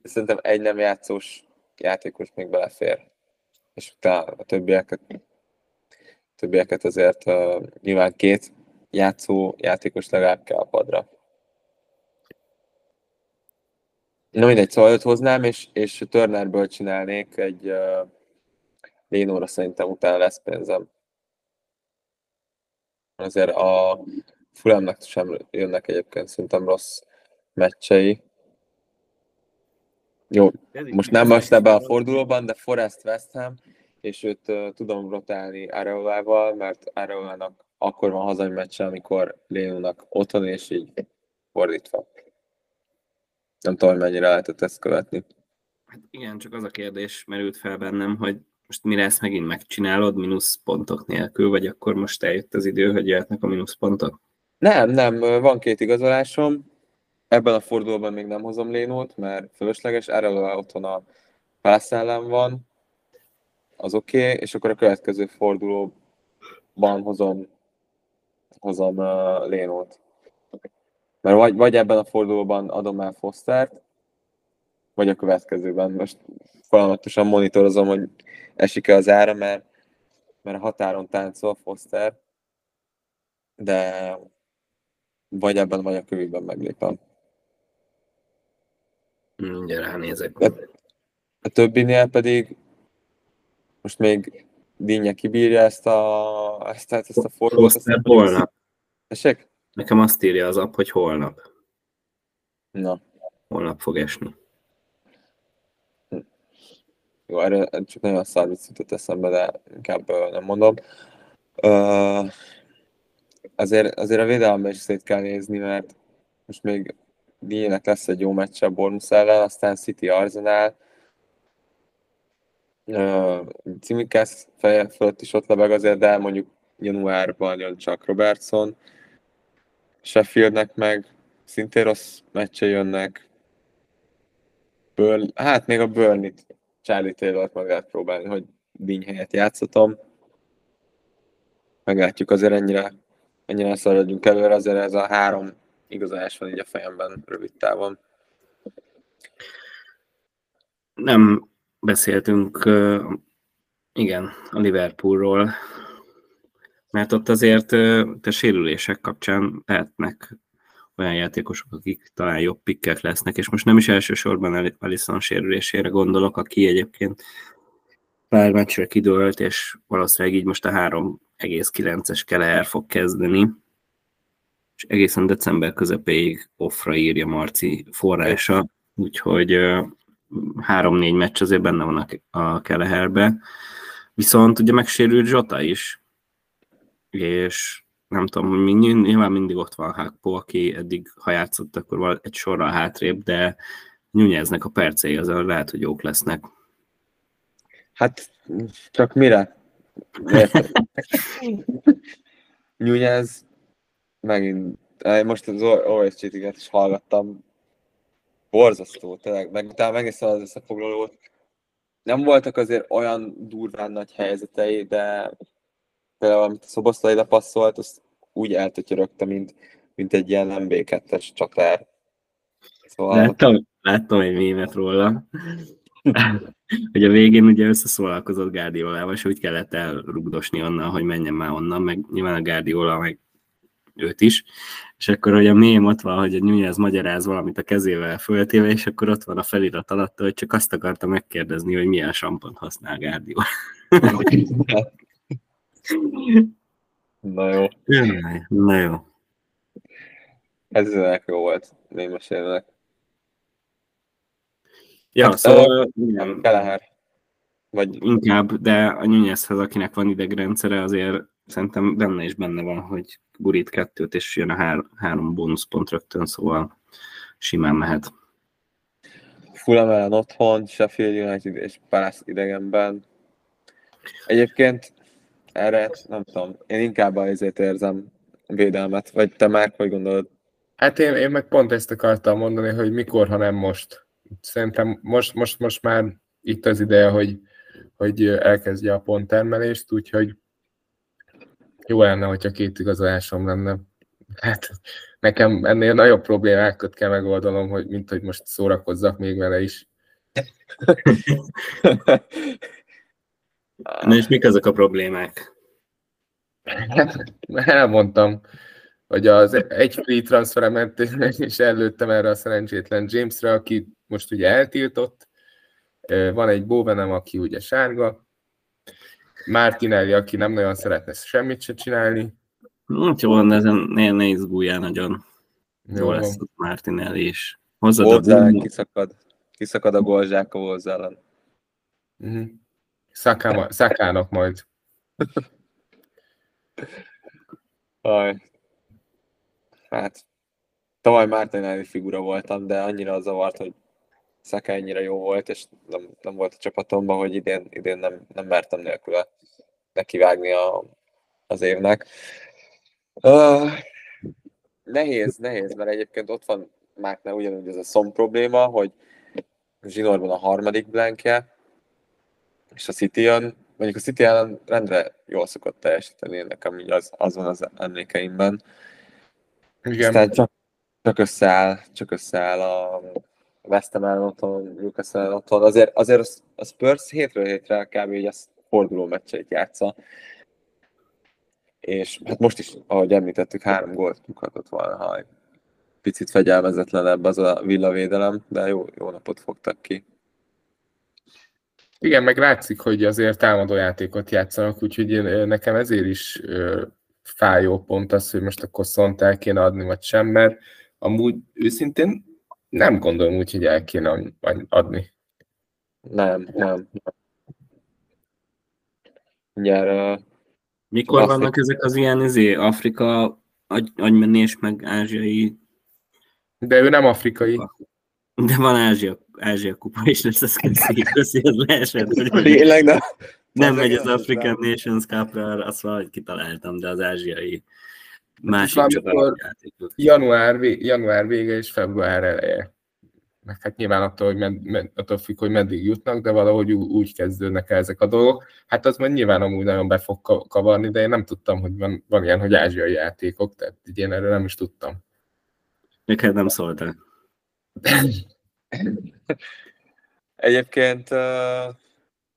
szerintem egy nem játszós játékos még belefér. És utána a többieket, többieket azért uh, nyilván két játszó játékos legalább kell a padra. Na mindegy, szóval őt hoznám, és, és Turnerből csinálnék egy uh, Lénóra szerintem utána lesz pénzem. Azért a Fulamnak sem jönnek egyébként szerintem rossz meccsei. Jó, most nem most ebbe a fordulóban, de Forest West Ham, és őt uh, tudom rotálni Areolával, mert Areolának akkor van hazai meccse, amikor Lénónak otthon, és így fordítva. Nem tudom, mennyire lehetett ezt követni. Hát igen, csak az a kérdés merült fel bennem, hogy most mire ezt megint megcsinálod, mínusz pontok nélkül, vagy akkor most eljött az idő, hogy jöhetnek a mínusz pontok? Nem, nem, van két igazolásom. Ebben a fordulóban még nem hozom Lénót, mert fölösleges, erre otthon a Pász ellen van, az oké, okay, és akkor a következő fordulóban hozom, hozom uh, Lénót. Mert vagy, vagy ebben a fordulóban adom el Fostert, vagy a következőben. Most folyamatosan monitorozom, hogy esik-e az ára, mert, mert a határon táncol Foster, de vagy ebben, vagy a kövében meglépem. Mindjárt ránézek. A, a többinél pedig most még Dinnye kibírja ezt a, ezt, ezt a fordulót. Foster holnap. Esek? Nekem azt írja az app, hogy holnap. Na. Holnap fog esni. Jó, erre csak nagyon szar jutott eszembe, de inkább nem mondom. Uh, azért, azért a védelemben is szét kell nézni, mert most még Díjének lesz egy jó meccs a Bournemouth ellen, aztán City Arsenal, uh, Cimikász feje fölött is ott lebeg azért, de mondjuk januárban jön csak Robertson, Sheffieldnek meg szintén rossz meccse jönnek. Burn, hát még a Burnit Charlie Taylor lehet próbálni, hogy Díny helyett játszatom. Meglátjuk azért ennyire, ennyire szaradjunk előre, azért ez a három igazás van így a fejemben rövid távon. Nem beszéltünk, igen, a Liverpoolról, mert ott azért te sérülések kapcsán lehetnek olyan játékosok, akik talán jobb pikkek lesznek, és most nem is elsősorban Alisson sérülésére gondolok, aki egyébként pár meccsre kidőlt, és valószínűleg így most a 3,9-es Keleher fog kezdeni, és egészen december közepéig offra írja Marci forrása, úgyhogy 3-4 meccs azért benne van a Keleherbe. Viszont ugye megsérült Zsota is, és nem tudom, nyilván mindig ott van Hákpó, aki eddig, ha játszott, akkor van egy sorra hátrébb, de Nyújjáznek a percei, az lehet, hogy jók lesznek. Hát, csak mire? Nyújjáz megint, most az OSC-t is hallgattam, borzasztó, tényleg, meg utána megnéztem az összefoglalót. Nem voltak azért olyan durván nagy helyzetei, de például amit a Szoboszlai lepasszolt, azt úgy eltötyörögte, mint, mint egy ilyen MB2-es csatár. Szóval... Láttam, láttam egy mémet róla, hogy a végén ugye összeszólalkozott Gádiolával, és úgy kellett elrugdosni onnan, hogy menjen már onnan, meg nyilván a Gárdiola meg őt is, és akkor, hogy a mém ott van, hogy a Nunez magyaráz valamit a kezével föltéve, és akkor ott van a felirat alatt, hogy csak azt akarta megkérdezni, hogy milyen sampont használ Gárdiola. Na jó. Na jó. Ez jó volt, én mesélnek. Ja, hát, szóval... Nem, Keleher. Vagy... Inkább, de a Nyújjászhez, akinek van idegrendszere, azért szerintem benne is benne van, hogy gurít kettőt, és jön a hár, három bónuszpont rögtön, szóval simán mehet. Fulham ellen otthon, Sheffield United és Palace idegenben. Egyébként erre nem tudom, én inkább azért érzem védelmet, vagy te már hogy gondolod? Hát én, én meg pont ezt akartam mondani, hogy mikor, ha nem most. Szerintem most, most, most már itt az ideje, hogy, hogy elkezdje a ponttermelést, úgyhogy jó lenne, hogyha két igazolásom lenne. Hát nekem ennél nagyobb problémákat kell megoldanom, hogy mint hogy most szórakozzak még vele is. Na és mik azok a problémák? Elmondtam, hogy az egy free transferemet és előttem erre a szerencsétlen Jamesre, aki most ugye eltiltott. Van egy Bovenem, aki ugye sárga. Martinelli, aki nem nagyon szeretne semmit se csinálni. Hát jó, de ezen ne, ne izguljál nagyon. Jó, jó lesz Martinelli is. Hozzad a kiszakad. Kiszakad a golzsák a Wolves ellen. Uh-huh. Szakának majd. Aj. Hát, tavaly Martinelli figura voltam, de annyira zavart, hogy Szaká ennyire jó volt, és nem, nem volt a csapatomban, hogy idén, idén nem, nem mertem nélküle nekivágni a, az évnek. Uh, nehéz, nehéz, mert egyébként ott van Máknál ugyanúgy ez a szom probléma, hogy zsinórban a harmadik blankje, és a City mondjuk a City ellen rendre jól szokott teljesíteni, nekem így az, az van az emlékeimben. Igen. Aztán csak, csak összeáll, csak összeáll a West Ham ellen otthon, Newcastle ellen otthon. Azért, azért az, a Spurs hétről hétre kb. így ezt forduló meccseit játsza. És hát most is, ahogy említettük, három gólt nyughatott volna, ha picit fegyelmezetlenebb az a villavédelem, de jó, jó napot fogtak ki. Igen, meg látszik, hogy azért támadó játékot játszanak, úgyhogy nekem ezért is fájó pont az, hogy most akkor szont el kéne adni, vagy sem, mert amúgy őszintén nem gondolom úgy, hogy el kéne adni. Nem, nem. Mindjárt, Mikor Afrika. vannak ezek az ilyen izé, Afrika agy, agymenés, meg ázsiai de ő nem afrikai. De van Ázsia, Ázsia kupa is lesz, ez köszi, köszi, ez leesett. Tényleg, de... Nem megy az African Nations Cup-ra, azt valahogy kitaláltam, de az ázsiai másik csapatjátékok. Január, január vége és február eleje. Meg hát nyilván attól, hogy med, med, attól függ, hogy meddig jutnak, de valahogy úgy kezdődnek el ezek a dolgok. Hát az majd nyilván amúgy nagyon be fog kavarni, de én nem tudtam, hogy van, van ilyen, hogy ázsiai játékok, tehát így én erről nem is tudtam. Neked nem szóltál. Egyébként uh,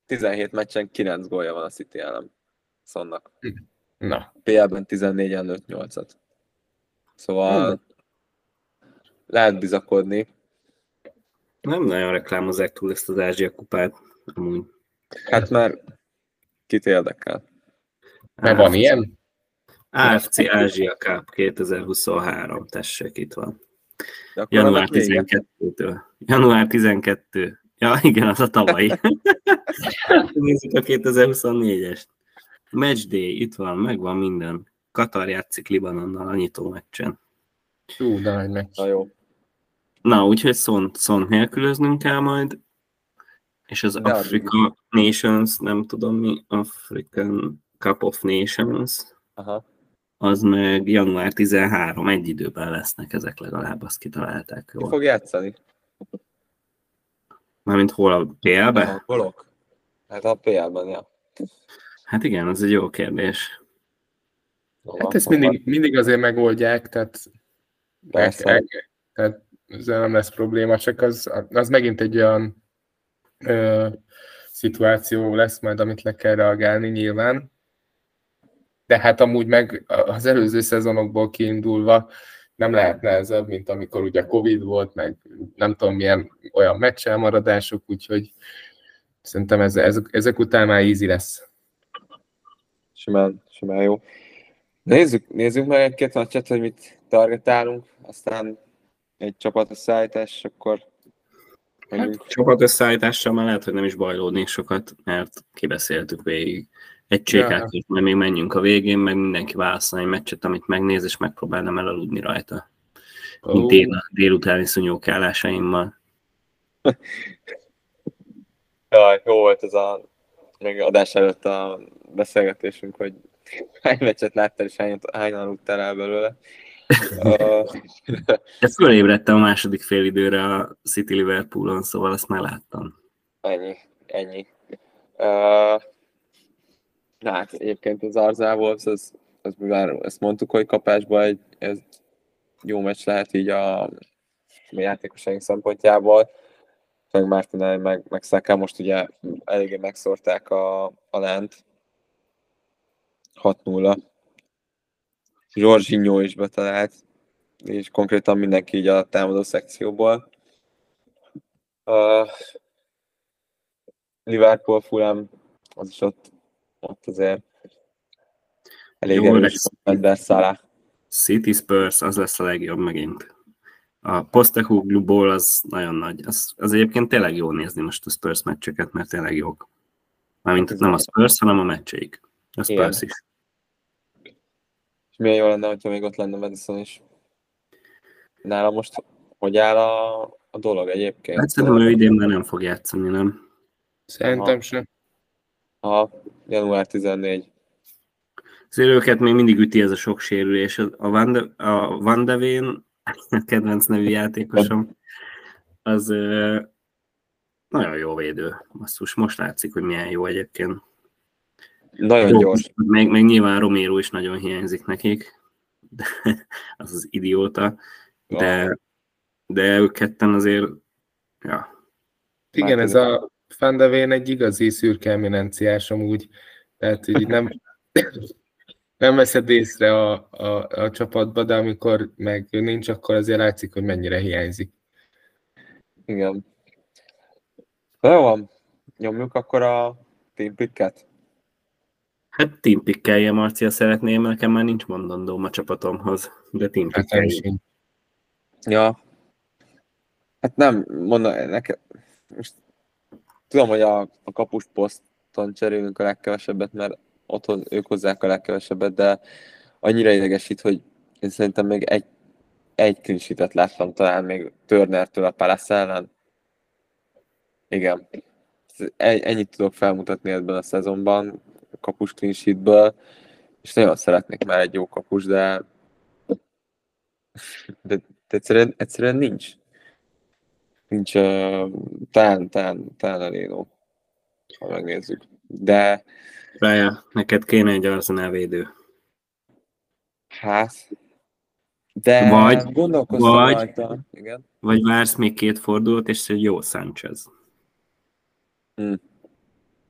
17 meccsen 9 gólja van a City ellen. Szonnak. Na. PL-ben 14-en 5 8-at. Szóval hmm. lehet bizakodni. Nem nagyon reklámozzák túl ezt az Ázsia kupát. Amúgy. Hát már kit érdekel. Mert van ilyen? AFC Ázsia Cup 2023, tessék, itt van. Január 12-től. Január 12. Ja, igen, az a tavalyi. Nézzük a 2024-est. Matchday, itt van, megvan minden. Katar játszik Libanonnal a nyitó meccsen. Hú, de nagy meccs. Na jó. Na, úgyhogy szont, szont nélkülöznünk kell majd. És az de Africa Nations, nem tudom mi, African Cup of Nations. Aha az meg január 13, egy időben lesznek ezek legalább, azt kitalálták. Ki fog játszani? Mármint hol a PL-be? Holok. Hát a PL-ben, ja. Hát igen, az egy jó kérdés. Hát ezt mindig, mindig azért megoldják, tehát, Persze. El, tehát ezzel nem lesz probléma, csak az, az megint egy olyan ö, szituáció lesz majd, amit le kell reagálni nyilván de hát amúgy meg az előző szezonokból kiindulva nem lehet nehezebb, mint amikor ugye Covid volt, meg nem tudom milyen olyan meccselmaradások, úgyhogy szerintem ez, ez, ezek után már easy lesz. Simán, simán jó. Nézzük, nézzük meg egy-két meccset, hogy mit targetálunk, aztán egy csapat összeállítás, akkor Hát, csapat összeállítással már lehet, hogy nem is bajlódnék sokat, mert kibeszéltük végig egy csékát, és majd még menjünk a végén, meg mindenki válaszol egy meccset, amit megnéz, és megpróbál nem elaludni rajta. Oh. Mint dél, délutáni szúnyókállásaimmal. Jaj, jó volt ez a adás előtt a beszélgetésünk, hogy hány meccset láttál, és hány, hányan aludtál el belőle. De fölébredtem a második fél időre a City Liverpoolon, szóval azt már láttam. Ennyi, ennyi. Uh, hát egyébként az Arzá Wolves, az, az már ezt mondtuk, hogy kapásban egy ez jó meccs lehet így a, a játékosaink szempontjából. meg Martinelli, meg, meg Saka most ugye eléggé megszórták a, a lent. 6-0. Jorginho is betalált, és konkrétan mindenki így a támadó szekcióból. Uh, Liverpool, Fulham, az is ott, ott azért elég Jó erős ember. City Spurs, az lesz a legjobb megint. A Postecoglou az nagyon nagy. Az, az egyébként tényleg jó nézni most a Spurs meccseket, mert tényleg jók. Mármint hát nem a Spurs, hanem a meccseik. A Spurs Igen. is. És milyen jó lenne, hogyha még ott lenne Madison is. Nála most hogy áll a, a dolog egyébként? Hát szerintem ő idén már nem fog játszani, nem? Szerintem sem. A január 14. Azért őket még mindig üti ez a sok sérülés. A Van, de, a Van de Veen, a kedvenc nevű játékosom, az nagyon jó védő. Basszus, most látszik, hogy milyen jó egyébként. Nagyon jó, gyors. Még, még nyilván Romero is nagyon hiányzik nekik, de, az az idióta, de, de ők ketten azért, ja. Igen, ez a Fandevén egy igazi szürke eminenciás amúgy, tehát így nem, nem veszed észre a, a, a csapatba, de amikor meg nincs, akkor azért látszik, hogy mennyire hiányzik. Igen. Jó van, nyomjuk akkor a team picket. Hát team pikkelje, Marcia szeretném, nekem már nincs mondandóm a csapatomhoz, de team hát Ja. Hát nem, mondom, nekem, most tudom, hogy a, a kapus poszton cserélünk a legkevesebbet, mert otthon ők hozzák a legkevesebbet, de annyira idegesít, hogy én szerintem még egy, egy clean láttam talán még Turnertől a Palace ellen. Igen. Ennyit tudok felmutatni ebben a szezonban kapus clean sheetből, és nagyon szeretnék már egy jó kapus, de, de, de egyszerűen, egyszerűen nincs. Nincs, uh, talán, talán, talán a Léno, ha megnézzük. De... Rája, neked kéne egy Arsenal védő. Hát, de vagy, vagy, rajta. Igen. Vagy vársz még két fordulót, és egy jó Sanchez. Hmm.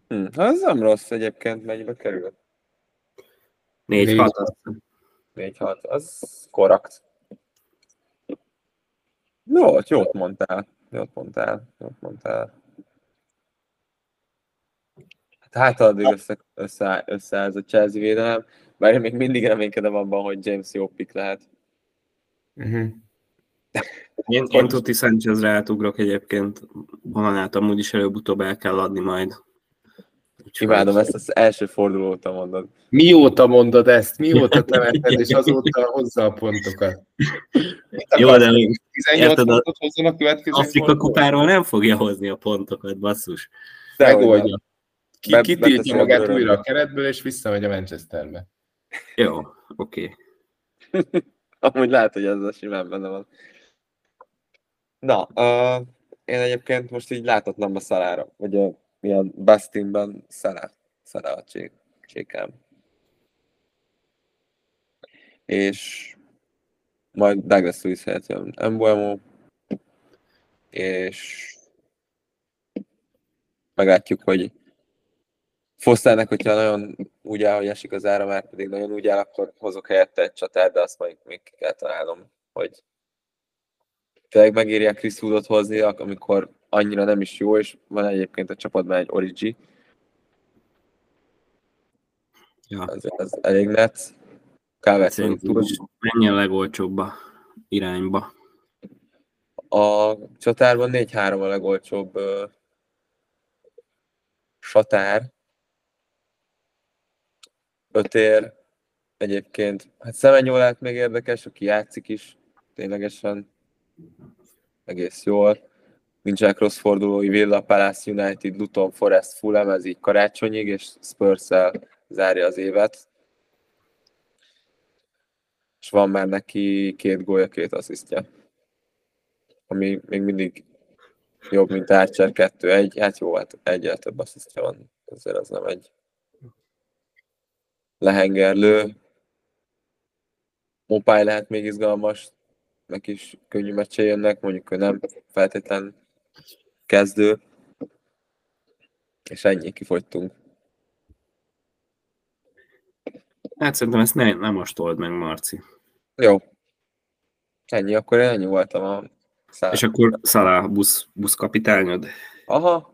Hmm. Az nem rossz egyébként, mennyibe kerül? 4-6. 4-6, az korrekt. Jó, jót mondtál. Jót mondtál. Jót mondtál. Hát, hát addig össze, össze, összeáll a Chelsea védelem, bár én még mindig reménykedem abban, hogy James jó pick lehet. Uh-huh. Én, én Tuti Sanchezre átugrok egyébként, honnan át amúgy is előbb-utóbb el kell adni majd. Imádom, ezt az első forduló óta mondod. Mióta mondod ezt? Mióta temeted, és azóta hozza a pontokat? Jó, de 18 pontot hozzon a következő Afrika kupáról nem fogja hozni a pontokat, basszus. Megoldja. Ki, kitiltja magát újra a keretből, és visszamegy a Manchesterbe. Jó, oké. Okay. Amúgy lehet, hogy ez a simán benne van. Na, uh, én egyébként most így láthatnám a szalára, vagy a milyen Bastinben szere, szere a csékem. És majd Douglas Lewis helyett jön Embuemo, és meglátjuk, hogy Fosternek, hogyha nagyon úgy áll, hogy esik az ára, már pedig nagyon úgy áll, akkor hozok helyette egy csatát, de azt majd még ki kell találnom, hogy tényleg megírják Chris Woodot hozni, amikor annyira nem is jó, és van egyébként a csapatban egy Origi. Ja. Ez, ez elég net. Kávert a legolcsóbb a irányba? A csatárban 4-3 a legolcsóbb uh, satár. Ötér egyébként. Hát Szemenyolát még érdekes, aki játszik is ténylegesen egész jól nincsenek rossz fordulói, Villa, Palace, United, Luton, Forest, Fulham, ez így karácsonyig, és spurs zárja az évet. És van már neki két gólya, két asszisztja. Ami még mindig jobb, mint Archer 2-1. Hát jó, hát egyel több asszisztja van. Ezért az nem egy lehengerlő. Mopály lehet még izgalmas, meg is könnyű meccse jönnek, mondjuk ő nem feltétlen kezdő, és ennyi, kifogytunk. Hát szerintem ezt ne, nem most old meg, Marci. Jó. Ennyi, akkor ennyi voltam a szál. És akkor Szalá busz, busz kapitányod? Aha.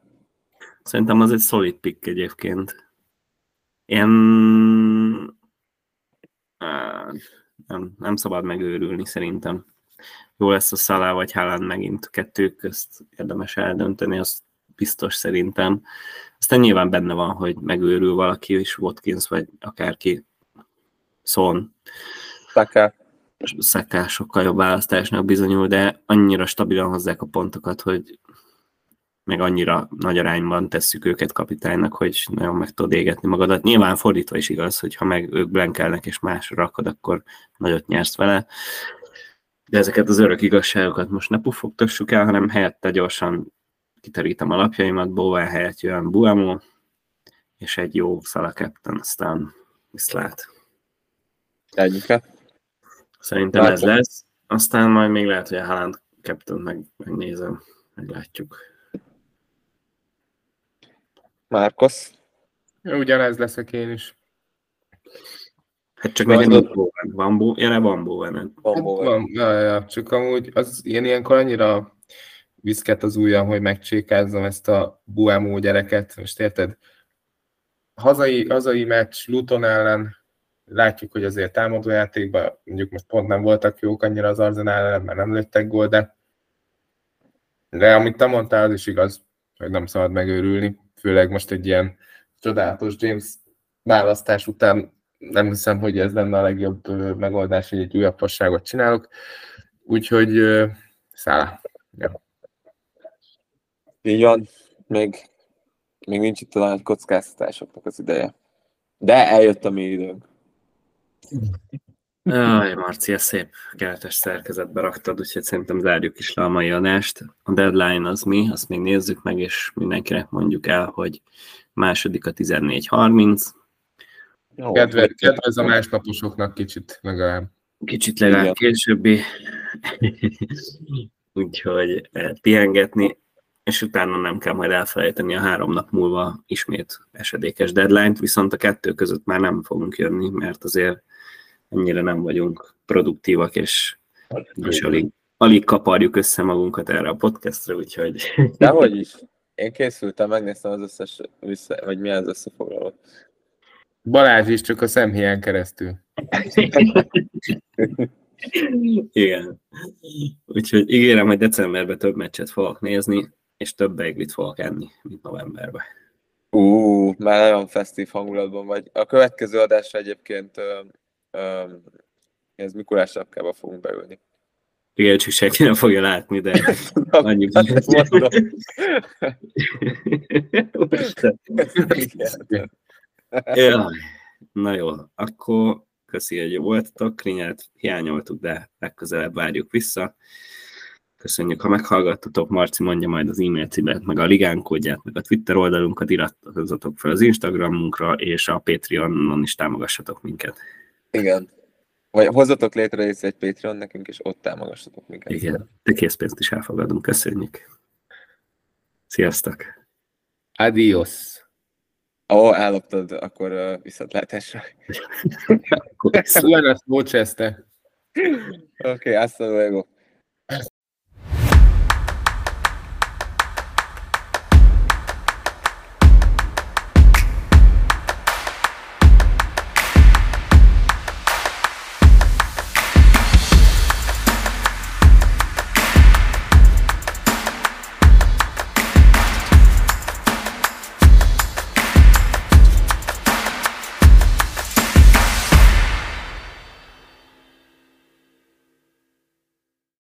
Szerintem az egy solid pick egyébként. Én nem, nem szabad megőrülni szerintem. Jó lesz a Szalá vagy Haaland megint kettők közt érdemes eldönteni, az biztos szerintem. Aztán nyilván benne van, hogy megőrül valaki is, Watkins vagy akárki, Son. Saka. Saka sokkal jobb választásnak bizonyul, de annyira stabilan hozzák a pontokat, hogy meg annyira nagy arányban tesszük őket kapitánynak, hogy nagyon meg tudod égetni magadat. Nyilván fordítva is igaz, hogy ha meg ők blenkelnek és más rakod, akkor nagyot nyersz vele. De ezeket az örök igazságokat most ne pufogtassuk el, hanem helyette gyorsan kiterítem a lapjaimat, Bowen helyett jön Buemo, és egy jó Szala Captain, aztán viszlát. Egyike. Szerintem Látom. ez lesz. Aztán majd még lehet, hogy a Haaland Captain meg, megnézem, meglátjuk. Márkosz? Ugyanez leszek én is. Hát csak nekem van Bowen. Van Bo, ja, van Bowen. Van Bowen. Van, ja, ja, csak amúgy az én ilyenkor annyira viszket az ujjam, hogy megcsékázzam ezt a Buemo gyereket. Most érted? Hazai, hazai meccs Luton ellen, látjuk, hogy azért támadójátékban mondjuk most pont nem voltak jók annyira az Arsenal ellen, mert nem lőttek gól, de de amit te mondtál, az is igaz, hogy nem szabad megőrülni főleg most egy ilyen csodálatos James választás után nem hiszem, hogy ez lenne a legjobb megoldás, hogy egy újabb fasságot csinálok. Úgyhogy száll. Ja. Így van, még, még nincs itt a nagy kockáztatásoknak az ideje. De eljött a mi időnk. Aj, Marci, szép keretes szerkezetbe raktad, úgyhogy szerintem zárjuk is le a mai adást. A deadline az mi, azt még nézzük meg, és mindenkinek mondjuk el, hogy második a 14.30. Kedvez, kedvez a másnaposoknak kicsit legalább. Kicsit legalább későbbi. úgyhogy eh, pihengetni, és utána nem kell majd elfelejteni a három nap múlva ismét esedékes deadline-t, viszont a kettő között már nem fogunk jönni, mert azért ennyire nem vagyunk produktívak, és, és alig, alig kaparjuk össze magunkat erre a podcastra, úgyhogy... Dehogy is. Én készültem, megnéztem az összes, vissza, vagy mi az összefoglaló. Balázs is csak a szemhéján keresztül. Igen. Úgyhogy ígérem, hogy decemberben több meccset fogok nézni, és több beiglit fogok enni, mint novemberben. Ú, már nagyon festív hangulatban vagy. A következő adásra egyébként um, ez Mikulás sapkába fogunk beülni. Igen, csak senki nem fogja látni, de annyi. ja, na jó, akkor köszi, hogy voltatok, Krinyát hiányoltuk, de legközelebb várjuk vissza. Köszönjük, ha meghallgattatok, Marci mondja majd az e-mail címet, meg a ligánkódját, meg a Twitter oldalunkat, iratkozzatok fel az Instagramunkra, és a Patreonon is támogassatok minket. Igen. Vagy hozzatok létre egy Patreon nekünk, és ott támogassatok minket. Igen, de készpénzt is elfogadunk, köszönjük. Sziasztok! Adios! Ó, elloptad, akkor uh, viszontlátásra. Buenas noches, te. Oké, okay, hasta luego.